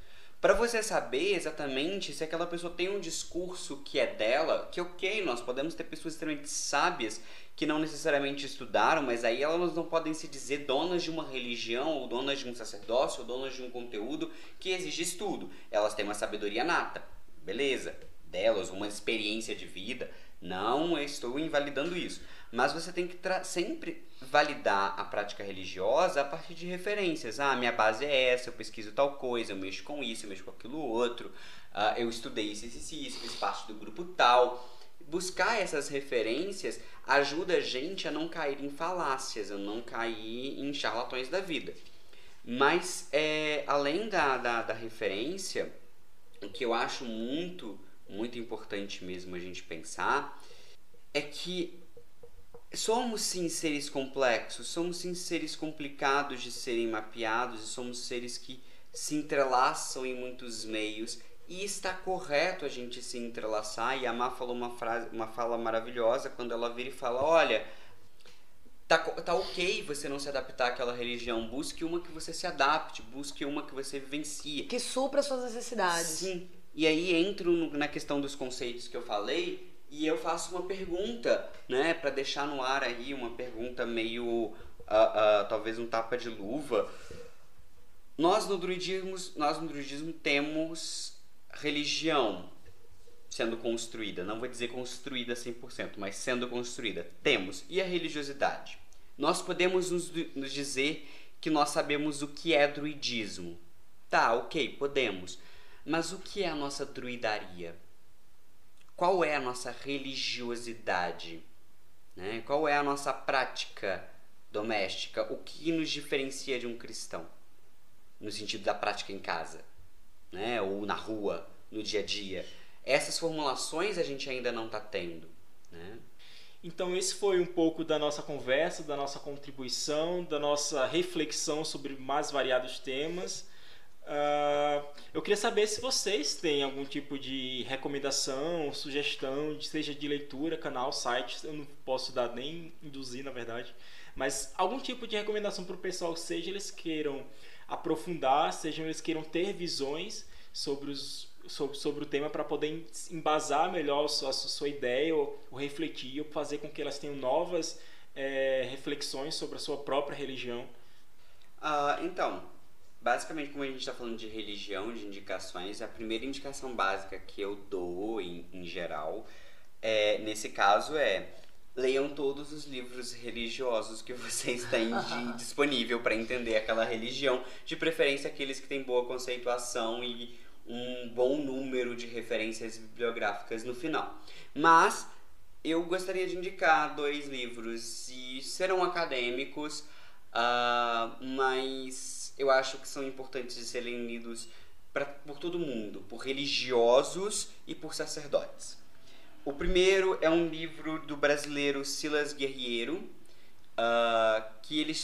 Para você saber exatamente se aquela pessoa tem um discurso que é dela, que ok, nós podemos ter pessoas extremamente sábias que não necessariamente estudaram, mas aí elas não podem se dizer donas de uma religião, ou donas de um sacerdócio, ou donas de um conteúdo que exige estudo. Elas têm uma sabedoria nata, beleza, delas, uma experiência de vida, não estou invalidando isso. Mas você tem que sempre validar a prática religiosa a partir de referências. Ah, minha base é essa, eu pesquiso tal coisa, eu mexo com isso, eu mexo com aquilo outro, ah, eu estudei isso, isso, isso, fiz parte do grupo tal. Buscar essas referências ajuda a gente a não cair em falácias, a não cair em charlatões da vida. Mas, é, além da, da, da referência, o que eu acho muito muito importante mesmo a gente pensar é que somos sim seres complexos, somos sim seres complicados de serem mapeados e somos seres que se entrelaçam em muitos meios e está correto a gente se entrelaçar e a Má falou uma frase, uma fala maravilhosa quando ela vira e fala, olha, Tá, tá ok você não se adaptar àquela religião. Busque uma que você se adapte, busque uma que você vivencie. Que supra suas necessidades. Sim. E aí entro no, na questão dos conceitos que eu falei e eu faço uma pergunta, né, para deixar no ar aí uma pergunta meio, uh, uh, talvez um tapa de luva. Nós no druidismo, nós no druidismo temos religião sendo construída, não vou dizer construída 100%, mas sendo construída. Temos. E a religiosidade? Nós podemos nos, nos dizer que nós sabemos o que é druidismo. Tá, ok, podemos. Mas o que é a nossa druidaria? Qual é a nossa religiosidade? Né? Qual é a nossa prática doméstica? O que nos diferencia de um cristão? No sentido da prática em casa, né? ou na rua, no dia a dia. Essas formulações a gente ainda não está tendo. Né? Então, esse foi um pouco da nossa conversa, da nossa contribuição, da nossa reflexão sobre mais variados temas. Uh, eu queria saber se vocês têm algum tipo de recomendação, sugestão, seja de leitura, canal, site. Eu não posso dar nem induzir, na verdade, mas algum tipo de recomendação para o pessoal, seja eles queiram aprofundar, seja eles queiram ter visões sobre os sobre, sobre o tema para poder embasar melhor a sua, a sua ideia ou, ou, refletir, ou fazer com que elas tenham novas é, reflexões sobre a sua própria religião? Uh, então, basicamente, como a gente está falando de religião, de indicações, a primeira indicação básica que eu dou em, em geral, é, nesse caso, é leiam todos os livros religiosos que [LAUGHS] vocês têm de, [LAUGHS] disponível para entender aquela religião, de preferência aqueles que têm boa conceituação e um bom número de referências bibliográficas no final. Mas eu gostaria de indicar dois livros e serão acadêmicos, uh, mas eu acho que são importantes de serem lidos pra, por todo mundo, por religiosos e por sacerdotes. O primeiro é um livro do brasileiro Silas Guerreiro, uh, que ele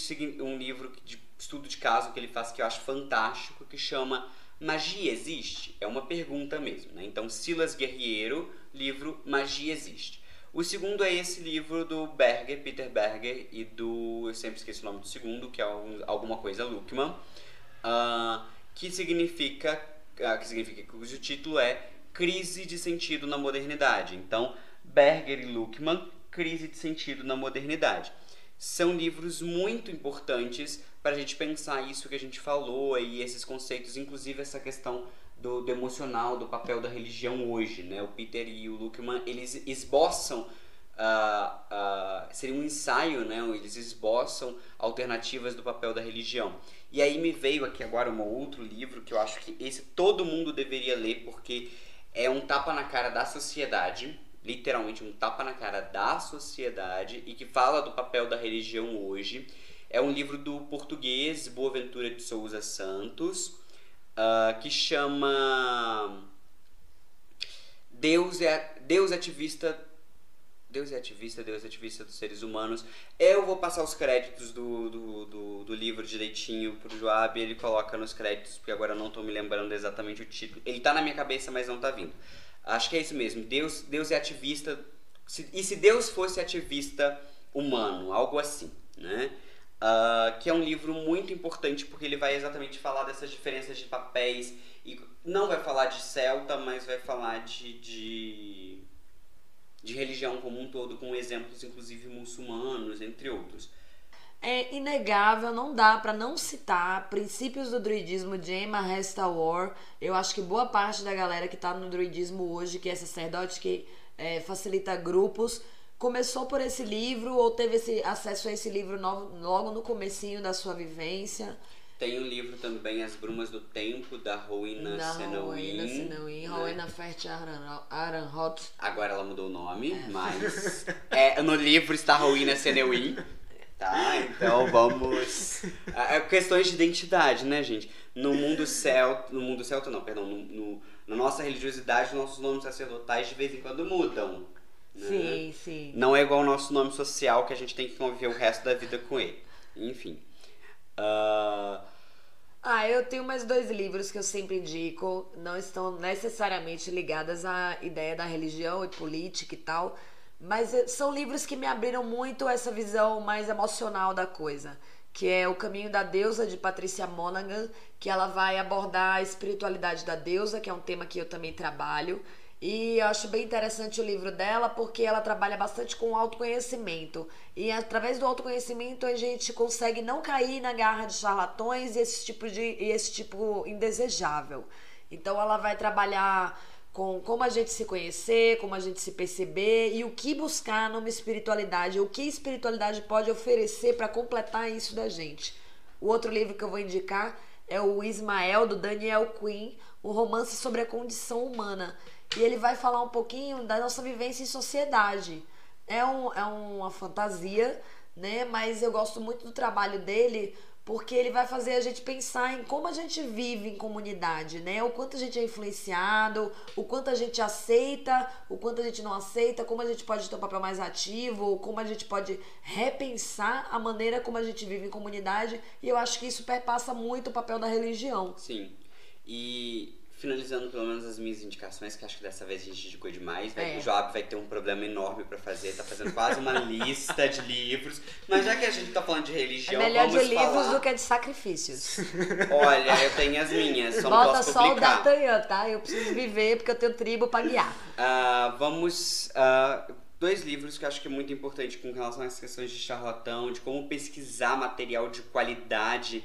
um livro de estudo de caso que ele faz que eu acho fantástico, que chama Magia existe? É uma pergunta mesmo, né? Então, Silas Guerreiro, livro Magia Existe. O segundo é esse livro do Berger, Peter Berger, e do. Eu sempre esqueço o nome do segundo, que é alguma coisa Luckman, uh, que significa. Uh, que significa cujo título é Crise de Sentido na Modernidade. Então, Berger e Luckman, Crise de Sentido na Modernidade. São livros muito importantes para a gente pensar isso que a gente falou e esses conceitos, inclusive essa questão do, do, emocional, do papel da religião hoje, né? O Peter e o Luckman, eles esboçam, uh, uh, seria um ensaio, né? Eles esboçam alternativas do papel da religião. E aí me veio aqui agora um outro livro que eu acho que esse todo mundo deveria ler porque é um tapa na cara da sociedade, literalmente um tapa na cara da sociedade e que fala do papel da religião hoje é um livro do português Boaventura de Souza Santos, uh, que chama Deus é, Deus é ativista Deus é ativista, Deus é ativista dos seres humanos. Eu vou passar os créditos do, do, do, do livro direitinho pro Joab, ele coloca nos créditos, porque agora eu não estou me lembrando exatamente o título. Ele está na minha cabeça, mas não está vindo. Acho que é isso mesmo. Deus, Deus é ativista. Se, e se Deus fosse ativista humano, algo assim, né? Uh, que é um livro muito importante porque ele vai exatamente falar dessas diferenças de papéis e não vai falar de celta, mas vai falar de, de, de religião como um todo, com exemplos inclusive muçulmanos, entre outros. É inegável, não dá para não citar princípios do druidismo de Emma Hesta War. Eu acho que boa parte da galera que está no druidismo hoje, que é sacerdote, que é, facilita grupos, começou por esse livro ou teve esse acesso a esse livro logo no comecinho da sua vivência? Tem o um livro também, As Brumas do Tempo, da Rowena Senowin. Rowena Senowin, Rowena Fert Aranhot. Agora ela mudou o nome, é. mas é, no livro está Rowena Senowin. Tá, então vamos... É, questões de identidade, né, gente? No mundo celta... No mundo celta, não, perdão. No, no, na nossa religiosidade, nossos nomes sacerdotais de vez em quando mudam. Né? Sim, sim. Não é igual ao nosso nome social que a gente tem que conviver o resto da vida com ele. Enfim. Uh... Ah, eu tenho mais dois livros que eu sempre indico. Não estão necessariamente ligadas à ideia da religião e política e tal. Mas eh, são livros que me abriram muito essa visão mais emocional da coisa, que é O Caminho da Deusa de Patricia Monaghan, que ela vai abordar a espiritualidade da deusa, que é um tema que eu também trabalho. E eu acho bem interessante o livro dela porque ela trabalha bastante com autoconhecimento. E através do autoconhecimento a gente consegue não cair na garra de charlatões e esse tipo de e esse tipo indesejável. Então ela vai trabalhar com como a gente se conhecer, como a gente se perceber e o que buscar numa espiritualidade, o que a espiritualidade pode oferecer para completar isso da gente. O outro livro que eu vou indicar é o Ismael do Daniel Quinn, um romance sobre a condição humana. E ele vai falar um pouquinho da nossa vivência em sociedade. É, um, é uma fantasia, né? Mas eu gosto muito do trabalho dele porque ele vai fazer a gente pensar em como a gente vive em comunidade, né? O quanto a gente é influenciado, o quanto a gente aceita, o quanto a gente não aceita, como a gente pode ter um papel mais ativo, como a gente pode repensar a maneira como a gente vive em comunidade. E eu acho que isso perpassa muito o papel da religião. Sim. E finalizando pelo menos as minhas indicações, que acho que dessa vez a gente indicou demais. Vai, é. O Joab vai ter um problema enorme para fazer, tá fazendo quase uma [LAUGHS] lista de livros. Mas já que a gente tá falando de religião, é melhor de falar... livros do que de sacrifícios. Olha, eu tenho as minhas, só Bota posso só publicar. o D'Artagnan, tá? Eu preciso viver porque eu tenho tribo para guiar. Uh, vamos... Uh, dois livros que eu acho que é muito importante com relação às questões de charlatão, de como pesquisar material de qualidade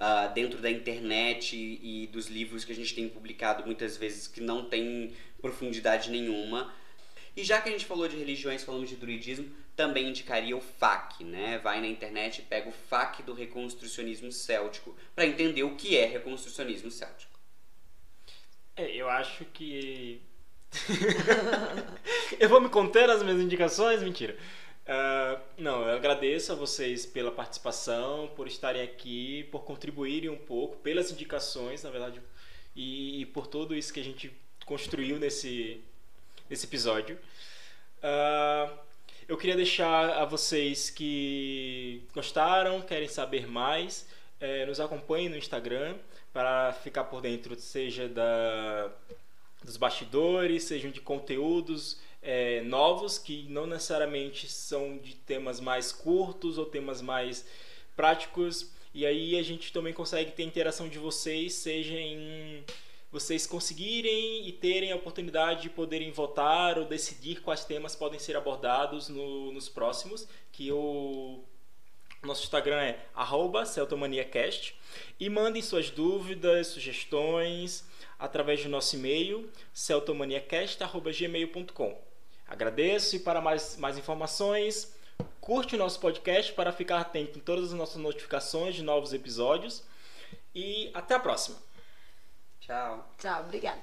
uh, dentro da internet e, e, dos livros que a gente tem publicado muitas vezes que não tem profundidade nenhuma. E já que a gente falou de religiões, falamos de druidismo, também indicaria o FAQ, né? Vai na internet e pega o FAQ do reconstrucionismo céltico para entender o que é reconstrucionismo céltico. É, eu acho que [LAUGHS] eu vou me conter nas minhas indicações? Mentira. Uh, não, eu agradeço a vocês pela participação, por estarem aqui, por contribuírem um pouco, pelas indicações, na verdade, e, e por tudo isso que a gente construiu nesse, nesse episódio. Uh, eu queria deixar a vocês que gostaram, querem saber mais, é, nos acompanhem no Instagram para ficar por dentro, seja da, dos bastidores, sejam de conteúdos é, novos que não necessariamente são de temas mais curtos ou temas mais práticos. E aí a gente também consegue ter interação de vocês, seja em vocês conseguirem e terem a oportunidade de poderem votar ou decidir quais temas podem ser abordados no, nos próximos, que o nosso Instagram é celtomaniacast e mandem suas dúvidas, sugestões através do nosso e-mail celtomaniacast.gmail.com Agradeço e para mais, mais informações, curte o nosso podcast para ficar atento em todas as nossas notificações de novos episódios. E até a próxima. Tchau. Tchau, obrigada.